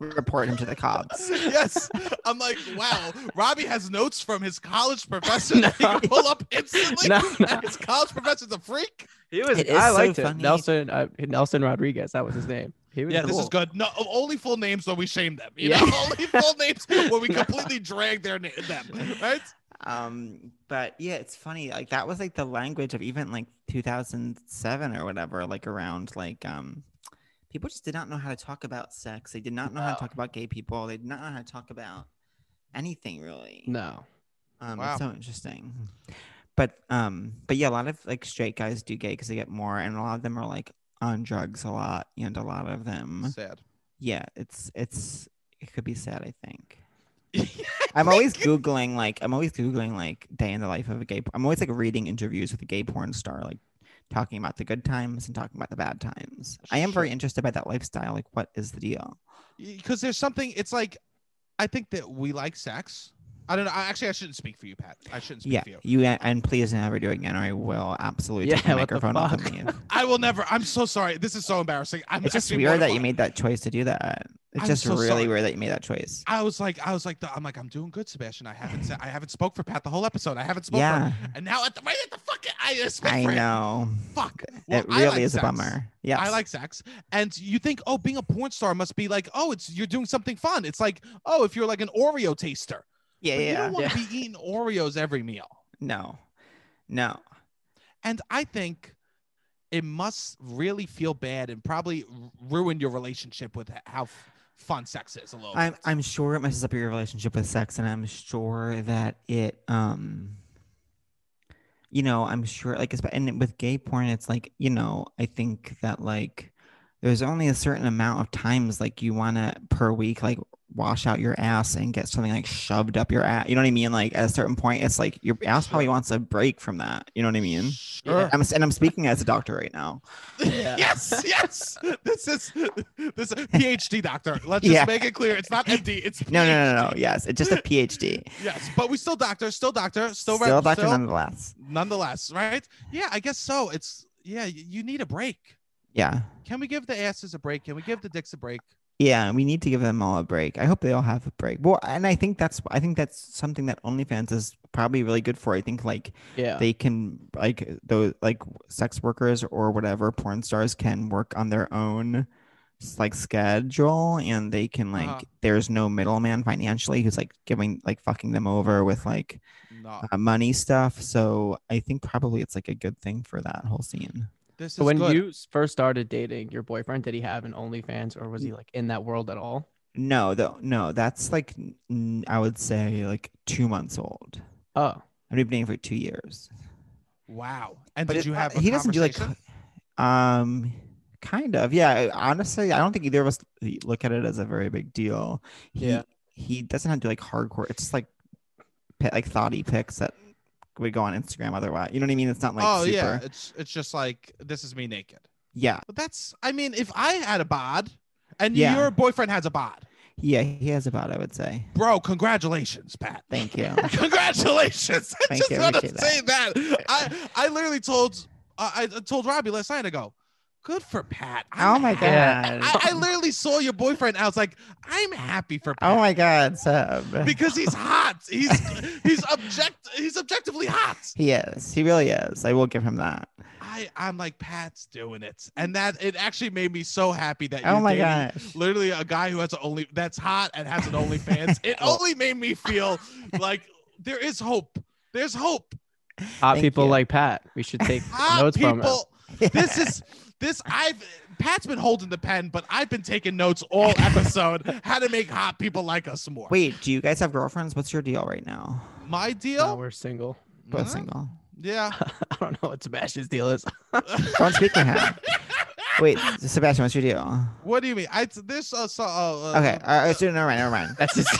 report him to the cops. yes. I'm like, wow. Robbie has notes from his college professor that he can pull up instantly. No, no. His college professor's a freak. He was. It is I so liked it. funny. Nelson. Uh, Nelson Rodriguez. That was his name. He was Yeah, this is good. No, only full names when we shame them. You Yeah. know, only full names when we completely drag their na- them. Right? Um, but yeah, it's funny. Like that was like the language of even like 2007 or whatever. Like around like um, people just did not know how to talk about sex. They did not know how to talk about gay people. They did not know how to talk about anything really. No. Um, Wow. it's so interesting. But um, but yeah, a lot of like straight guys do gay because they get more, and a lot of them are like on drugs a lot, and a lot of them, Sad. yeah, it's it's it could be sad. I think. I'm always googling like I'm always googling like day in the life of a gay. I'm always like reading interviews with a gay porn star, like talking about the good times and talking about the bad times. I am very interested by that lifestyle. Like, what is the deal? because there's something it's like i think that we like sex i don't know I, actually i shouldn't speak for you pat i shouldn't speak Yeah, for you you and please never do it again, or I will absolutely Yeah, take the what the off of fuck? me. i will never i'm so sorry this is so embarrassing i'm It's just weird that you made that choice to do that. It's I'm just so really sorry. weird that you made that choice. i was like i was like i'm like i'm doing good sebastian i haven't said i haven't spoke for pat the whole episode i haven't spoke for Yeah, and now at the right at the fucking i spoke I know. fuck Well, it really like is a bummer. Yeah, I like sex. And you think, oh, being a porn star must be like, oh, it's you're doing something fun. It's like, oh, if you're like an Oreo taster. Yeah, But you don't want Yeah. to be eating Oreos every meal. No, no. And I think it must really feel bad and probably ruin your relationship with how fun sex is a little I'm bit. I'm sure it messes up your relationship with sex, and I'm sure that it um. You know, I'm sure like and with gay porn, it's like you know, I think that like there's only a certain amount of times like you want to per week like wash out your ass and get something like shoved up your ass. You know what I mean? Like at a certain point, it's like your ass probably wants a break from that. You know what I mean? Sure. I'm and I'm speaking as a doctor right now. Yeah. yes, yes. This is this is PhD doctor. Let's just Yeah. make it clear. It's not MD. It's No, no, no, no, no. Yes, it's just a PhD. Yes, but we still doctor, still doctor, still Still doctor still- nonetheless. nonetheless, right? Yeah, I guess so. It's yeah, you need a break. Yeah. Can we give the asses a break? Can we give the dicks a break? Yeah, we need to give them all a break. I hope they all have a break. Well, and I think that's I think that's something that OnlyFans is probably really good for. I think like Yeah. they can like those like sex workers or whatever porn stars can work on their own like schedule and they can like Uh-huh. there's no middleman financially who's like giving like fucking them over with like No, uh, money stuff. So I think probably it's like a good thing for that whole scene. This is So when good. you first started dating your boyfriend, did he have an OnlyFans or was he like in that world at all? No, though no, that's like I would say like two months old. Oh, I've been dating for two years. wow. And But did it- you have? uh, a he doesn't do like um kind of yeah honestly i don't think either of us look at it as a very big deal he, Yeah. he doesn't have to do like hardcore it's just like pi- like thoughty pics that would go on instagram otherwise you know what i mean it's not like oh super yeah, it's it's just like this is me naked. yeah But that's I mean, if I had a bod and Yeah. your boyfriend has a bod, yeah he has a bod, i would say bro, congratulations, Pat. thank you Congratulations! I Thank just want to say that. I I literally told I, I told Robbie last night. I go, good for Pat. I'm oh my happy." god I, I literally saw your boyfriend. I was like, I'm happy for Pat oh my god Seb. Um, because he's hot. He's he's object he's objectively hot. he is he really is i will give him that I I I'm like Pat's doing it, and that it actually made me so happy that Oh you're my dating gosh. literally a guy who has an only that's hot and has an OnlyFans. It only made me feel like there is hope. There's hope. Hot Thank people you. like Pat. We should take Hot notes from him. people. This is this I've Pat's been holding the pen, but I've been taking notes all episode how to make hot people like us more. Wait, do you guys have girlfriends? What's your deal right now? my deal? No, deal. we're single. Both Huh? single. Yeah. I don't know what Sebastian's deal is. Don't speak for him. Wait, Sebastian, what's your deal? what do you mean? I this uh, so, uh, uh, Okay, all right, so never mind, never mind. That's just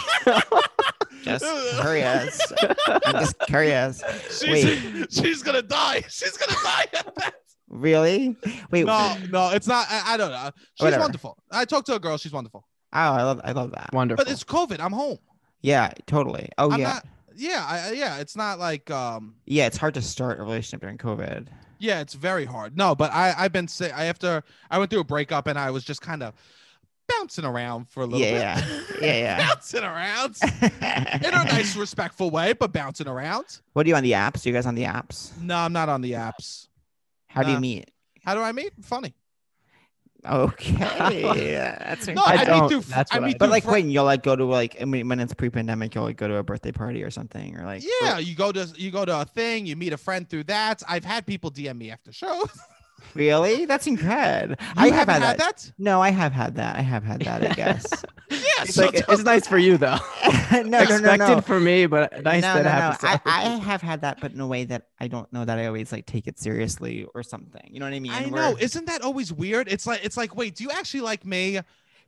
Just curious. I'm just curious. She's, she's gonna die. She's gonna die. Really? Wait. no, no, it's not. I, I don't know. She's Whatever. wonderful. I talked to a girl. She's wonderful. Oh, I love, I love that. wonderful. But it's COVID. I'm home. Yeah, totally. Oh I'm yeah, not. Yeah, I, I- yeah. It's not like um. yeah. It's hard to start a relationship during COVID. Yeah, it's very hard. No, but I I've been say I after I went through a breakup and I was just kind of bouncing around for a little Yeah, bit. yeah, yeah. bouncing around in a nice, respectful way, but bouncing around. what do you on the apps? you guys on the apps? No, I'm not on the apps. How do you Nah. meet? How do I meet? Funny. Okay, that's No, I I, don't- meet through. that's I what I meet do. But like fri- when you'll like go to like I mean when it's pre-pandemic, you'll like go to a birthday party or something or like Yeah, you go to you go to a thing, you meet a friend through that. I've had people DM me after shows. Really? That's incredible. You I have had had that. that? No, I have had that. I have had that. I guess. Yeah, It's so like it's nice for you though. no, no, no, Expected no. for me, but nice no, that no, no. I, I have had that, but in a way that I don't know that I always like take it seriously or something. You know what I mean? I Where- know. Isn't that always weird? It's like it's like, wait, do you actually like me?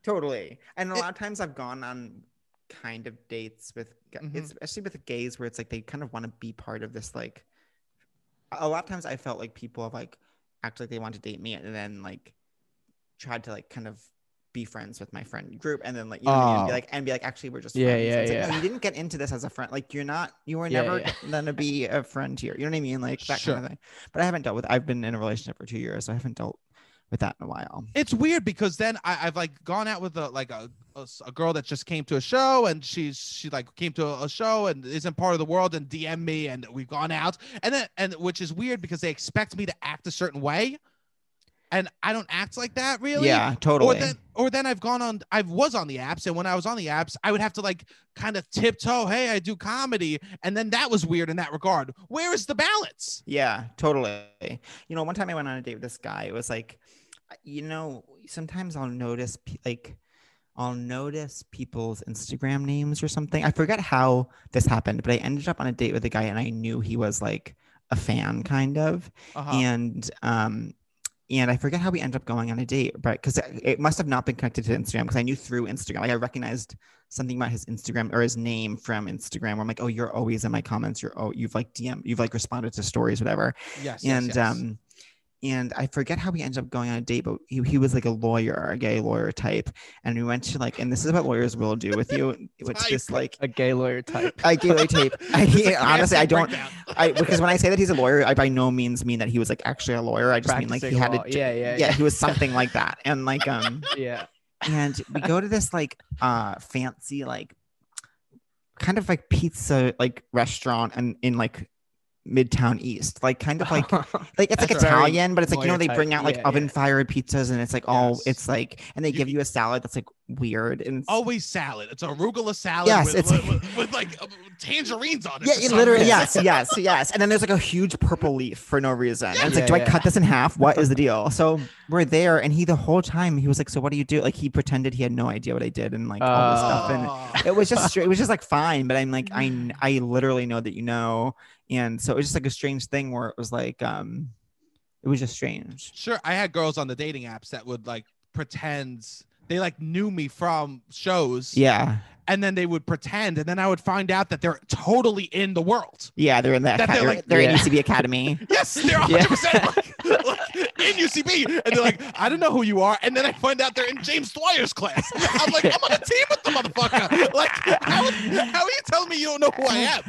Totally. And a It- lot of times I've gone on kind of dates with, Mhm. especially with the gays where it's like they kind of want to be part of this. Like, a lot of times I felt like people have like acted like they want to date me and then like tried to like kind of be friends with my friend group and then like you know mean? and be Oh. like and be like actually we're just Yeah, friends. yeah, it's like, yeah. no, you didn't get into this as a friend like you're not you were Yeah, never yeah. gonna be a friend here you know what I mean like that Sure. kind of thing but I haven't dealt with I've been in a relationship for two years so I haven't dealt with that in a while It's weird because then I, I've like gone out with a like a, a a girl that just came to a show and she's she like came to a, a show and isn't part of the world and DM me and we've gone out and then and which is weird because they expect me to act a certain way, and I don't act like that really. yeah totally. Or then, or then I've gone on. I was on the apps, and when I was on the apps, I would have to like kind of tiptoe. Hey, I do comedy, and then that was weird in that regard. Where is the balance? Yeah, totally. You know, one time I went on a date with this guy. It was like, you know, sometimes I'll notice like I'll notice people's Instagram names or something. I forget how this happened, but I ended up on a date with a guy and I knew he was like a fan kind of. Uh-huh. And um and I forget how we ended up going on a date, but because it must have not been connected to Instagram because I knew through Instagram. Like I recognized something about his Instagram or his name from Instagram. Where I'm like, oh, you're always in my comments. You're oh, you've like DM, you've like responded to stories, whatever yes, yes, and yes. um and I forget how we ended up going on a date, but he, he was like a lawyer, a gay lawyer type. And we went to like, and this is what lawyers will do with you. It's Type. just like a gay lawyer type. a gay lawyer tape. I, It's a honestly, I don't. I, because when I say that he's a lawyer, I by no means mean that he was like actually a lawyer. I just mean like he had law. a, Yeah, yeah, yeah, he was something like that. And like, um, yeah. and we go to this like uh fancy like kind of like pizza like restaurant and in like midtown east like kind of like like it's like italian but it's like you know they bring out like Yeah, oven yeah. fired pizzas and it's like all Yes. it's like and they give you a salad that's like weird and always salad. It's arugula salad Yes, with, it's- with, with- with, like uh, tangerines on it. yeah, it literally yes yes yes. And then there's like a huge purple leaf for no reason. And it's like Yeah, do i cut this in half? What is the deal? So we're there and he the whole time he was like so what do you do? Like he pretended he had no idea what i did and like all this stuff. And Oh. it was just it was just like fine but i'm like i i literally know that you know. And so it was just like a strange thing where it was like um it was just strange. Sure, I had girls on the dating apps that would like pretend they like knew me from shows, yeah and then they would pretend, and then I would find out that they're totally in the world. yeah they're in that That they're they're, like- they're in UCB academy Yes, they're 100 percent like, like in UCB, and they're like, I don't know who you are, and then I find out they're in James Dwyer's class. I'm like, I'm on a team with the motherfucker. Like, how, how are you telling me you don't know who I am?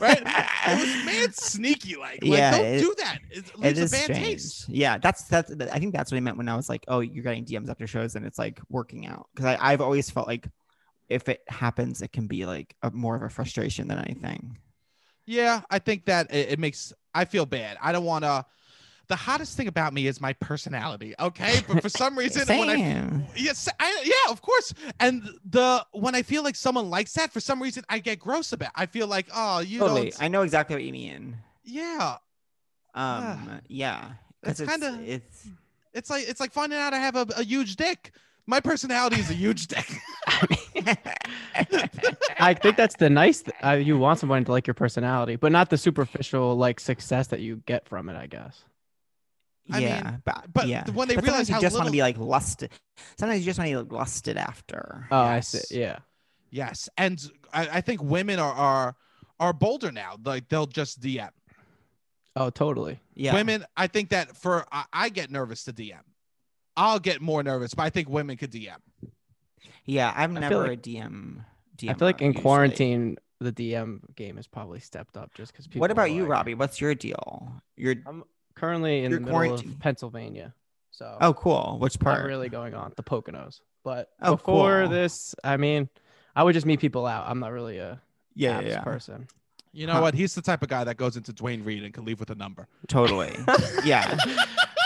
Right? It was man sneaky. Like, like Yeah, don't it- do that. It it leaves is a bad strange taste. yeah that's that's i think that's what i meant when i was like oh you're getting dms after shows and it's like working out because i've always felt like if it happens it can be like a more of a frustration than anything Yeah, I think that it, it makes I feel bad. I don't want to the hottest thing about me is my personality. Okay, but for some reason, when I yes, I, yeah, of course. And the when I feel like someone likes that, for some reason, I get gross about. I feel like, oh, you Totally. I know exactly what you mean. yeah, Um, yeah. It's kinda- it's it's like it's like finding out I have a, a huge dick. My personality is a huge dick. I think that's the nice. Th- uh, you want someone to like your personality, but not the superficial like success that you get from it. I guess. I mean, yeah, but but yeah. when they But realize sometimes you how just want to be like lusted. Sometimes you just want to be lusted after. Oh, Yes. I see. Yeah. Yes, and I, I think women are are are bolder now. Like they'll just DM. Oh, totally. Yeah. Women, I think that for I, I get nervous to DM. I'll get more nervous, but I think women could DM. Yeah, I'm feel never like- a DM. DM I feel like in usually. quarantine, the DM game has probably stepped up just because people. What about you, like- Robbie? What's your deal? You're I'm currently in You're the middle quarantined. of Pennsylvania, so oh cool. Which not part? really going on the Poconos. But Oh, before cool. this, I mean, I would just meet people out. I'm not really a Yeah, apps yeah, yeah. person. You know Huh. what? He's the type of guy that goes into Duane Reade and can leave with a number. Totally. yeah.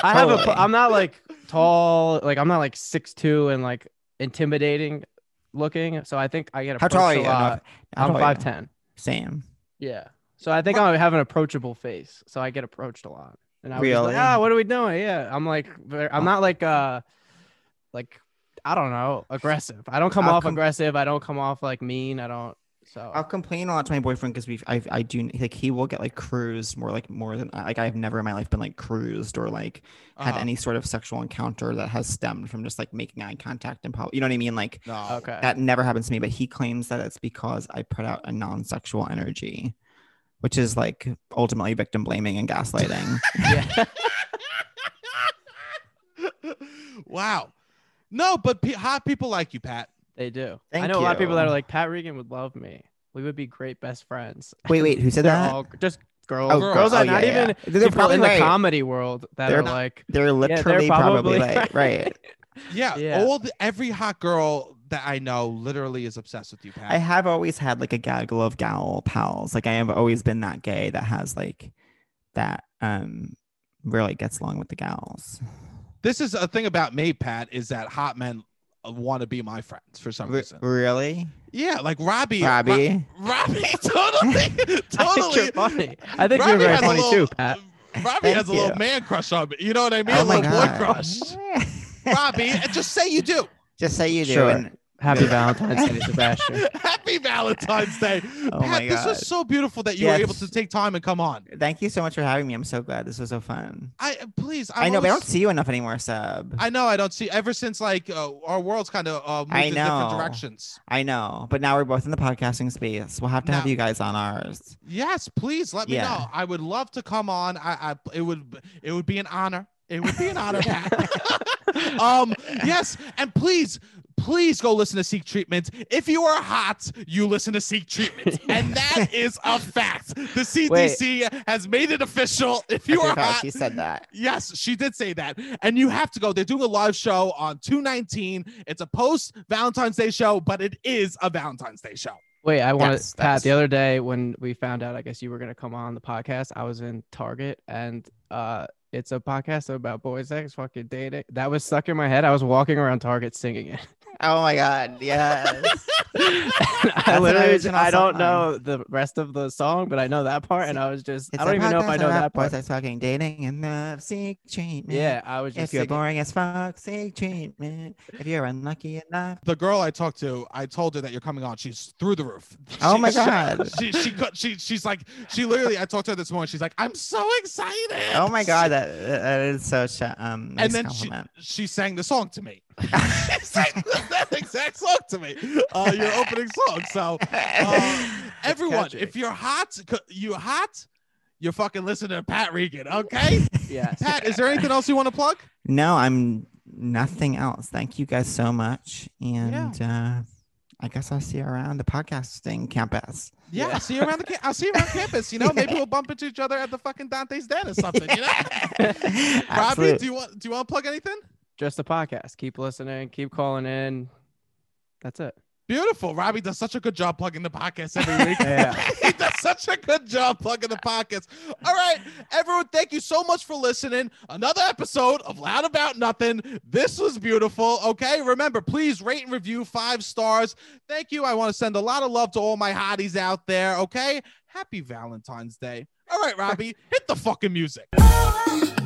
I have a. Totally. I'm not like tall. Like I'm not like six two and like intimidating looking. So I think I get How approached tall are a you? lot. How I'm tall are you? five ten. Same. Yeah. So I think I have an approachable face. So I get approached a lot. And I was Really? like, ah, what are we doing? Yeah. I'm like, I'm not like, uh, like, I don't know, aggressive. I don't come I'll off com- aggressive. I don't come off like mean. I don't. So I'll complain a lot to my boyfriend because we I I do like he will get like cruised more like more than like I've never in my life been like cruised or like had Uh-huh. any sort of sexual encounter that has stemmed from just like making eye contact and public. You know what I mean? Like No. okay. that never happens to me, but he claims that it's because I put out a non-sexual energy, which is like ultimately victim blaming and gaslighting. yeah. wow. No, but pe- hot people like you, Pat. They do. I Thank know a lot of people that are like Pat Regan would love me. We would be great best friends. wait, wait, who said They're that? all just girls. Oh, girls. girls are Oh, not yeah, yeah. even They're people probably in the right. comedy world that They're are not- like, They're yeah, literally they're probably, probably right. right. Yeah, Yeah. all the every hot girl that I know literally is obsessed with you, Pat. I have always had like a gaggle of gal pals. Like I have always been that gay that has like that um really gets along with the gals. this is a thing about me, Pat, is that hot men want to be my friends for some Re- reason. really? Yeah, like Robbie. Robbie? Ro- Robbie, totally, I think totally. you're funny. I think Robbie you're very has a funny little- too, Pat. Robbie Thank has a you. little man crush on me. You know what I mean? oh a my little boy god. crush. Robbie, just say you do. Just say you do. Sure. And Happy Valentine's Day, Sebastian. Happy Valentine's Day. Oh Pat, my this was so beautiful that you were able to take time and come on. thank you so much for having me. I'm so glad. This was so fun. I please. i I'm know, but I don't see you enough anymore, Seb. I, I know I don't see ever since like uh, our worlds kind of uh, moved I in different directions. I know, but now we're both in the podcasting space. We'll have to have you guys on ours. Yes, please let me Yeah. know. I would love to come on. I, I it would it would be an honor. It would be an honor, um, yes, and please, please go listen to Seek Treatment. If you are hot, you listen to Seek Treatment, and that is a fact. The CDC has made it official. If you Dr. are hot, she said that. Yes, she did say that. And you have to go. They're doing a live show on 219. It's a post Valentine's Day show, but it is a Valentine's Day show. Wait, I want Yes, to Pat. The other day when we found out, I guess you were gonna come on the podcast. I was in Target, and uh, it's a podcast about boys sex, fucking dating. That was stuck in my head. I was walking around Target singing it. Oh my god, yes. I an literally, original I don't song. know the rest of the song, but I know that part, and I was just, It's I don't even know if I know about that boys part. that's fucking dating and love seek treatment. Yeah, I was just. If you're singing. boring as fuck, seek treatment. If you're unlucky enough. The girl I talked to, I told her that you're coming on. She's through the roof. Oh my God. She she cut- she she's like she literally. I talked to her this morning. She's like, I'm so excited. Oh my god, that, that is such a um nice and then she, she sang the song to me. she sang that exact song to me. Uh, your opening song. So uh, everyone, catchy. if you're hot, c- you hot, you're fucking listening to Pat Regan. Okay, Yes. Pat. Is there anything else you want to plug? no, I'm nothing else. Thank you guys so much. And uh I guess I'll see you around the podcasting campus. Yeah, Yeah. I'll see you around the ca- I'll see you around campus. You know, maybe we'll bump into each other at the fucking Dante's Den or something. You know, Robbie, do you want do you want to plug anything? Just a podcast. Keep listening. Keep calling in. That's it. Beautiful. Robbie does such a good job plugging the podcast every week. Yeah. he does such a good job plugging the podcast. All right, everyone, thank you so much for listening. Another episode of Loud About Nothing. This was beautiful. Okay, remember, please rate and review five stars. Thank you. I want to send a lot of love to all my hotties out there. Okay, happy Valentine's Day. All right, Robbie, hit the fucking music.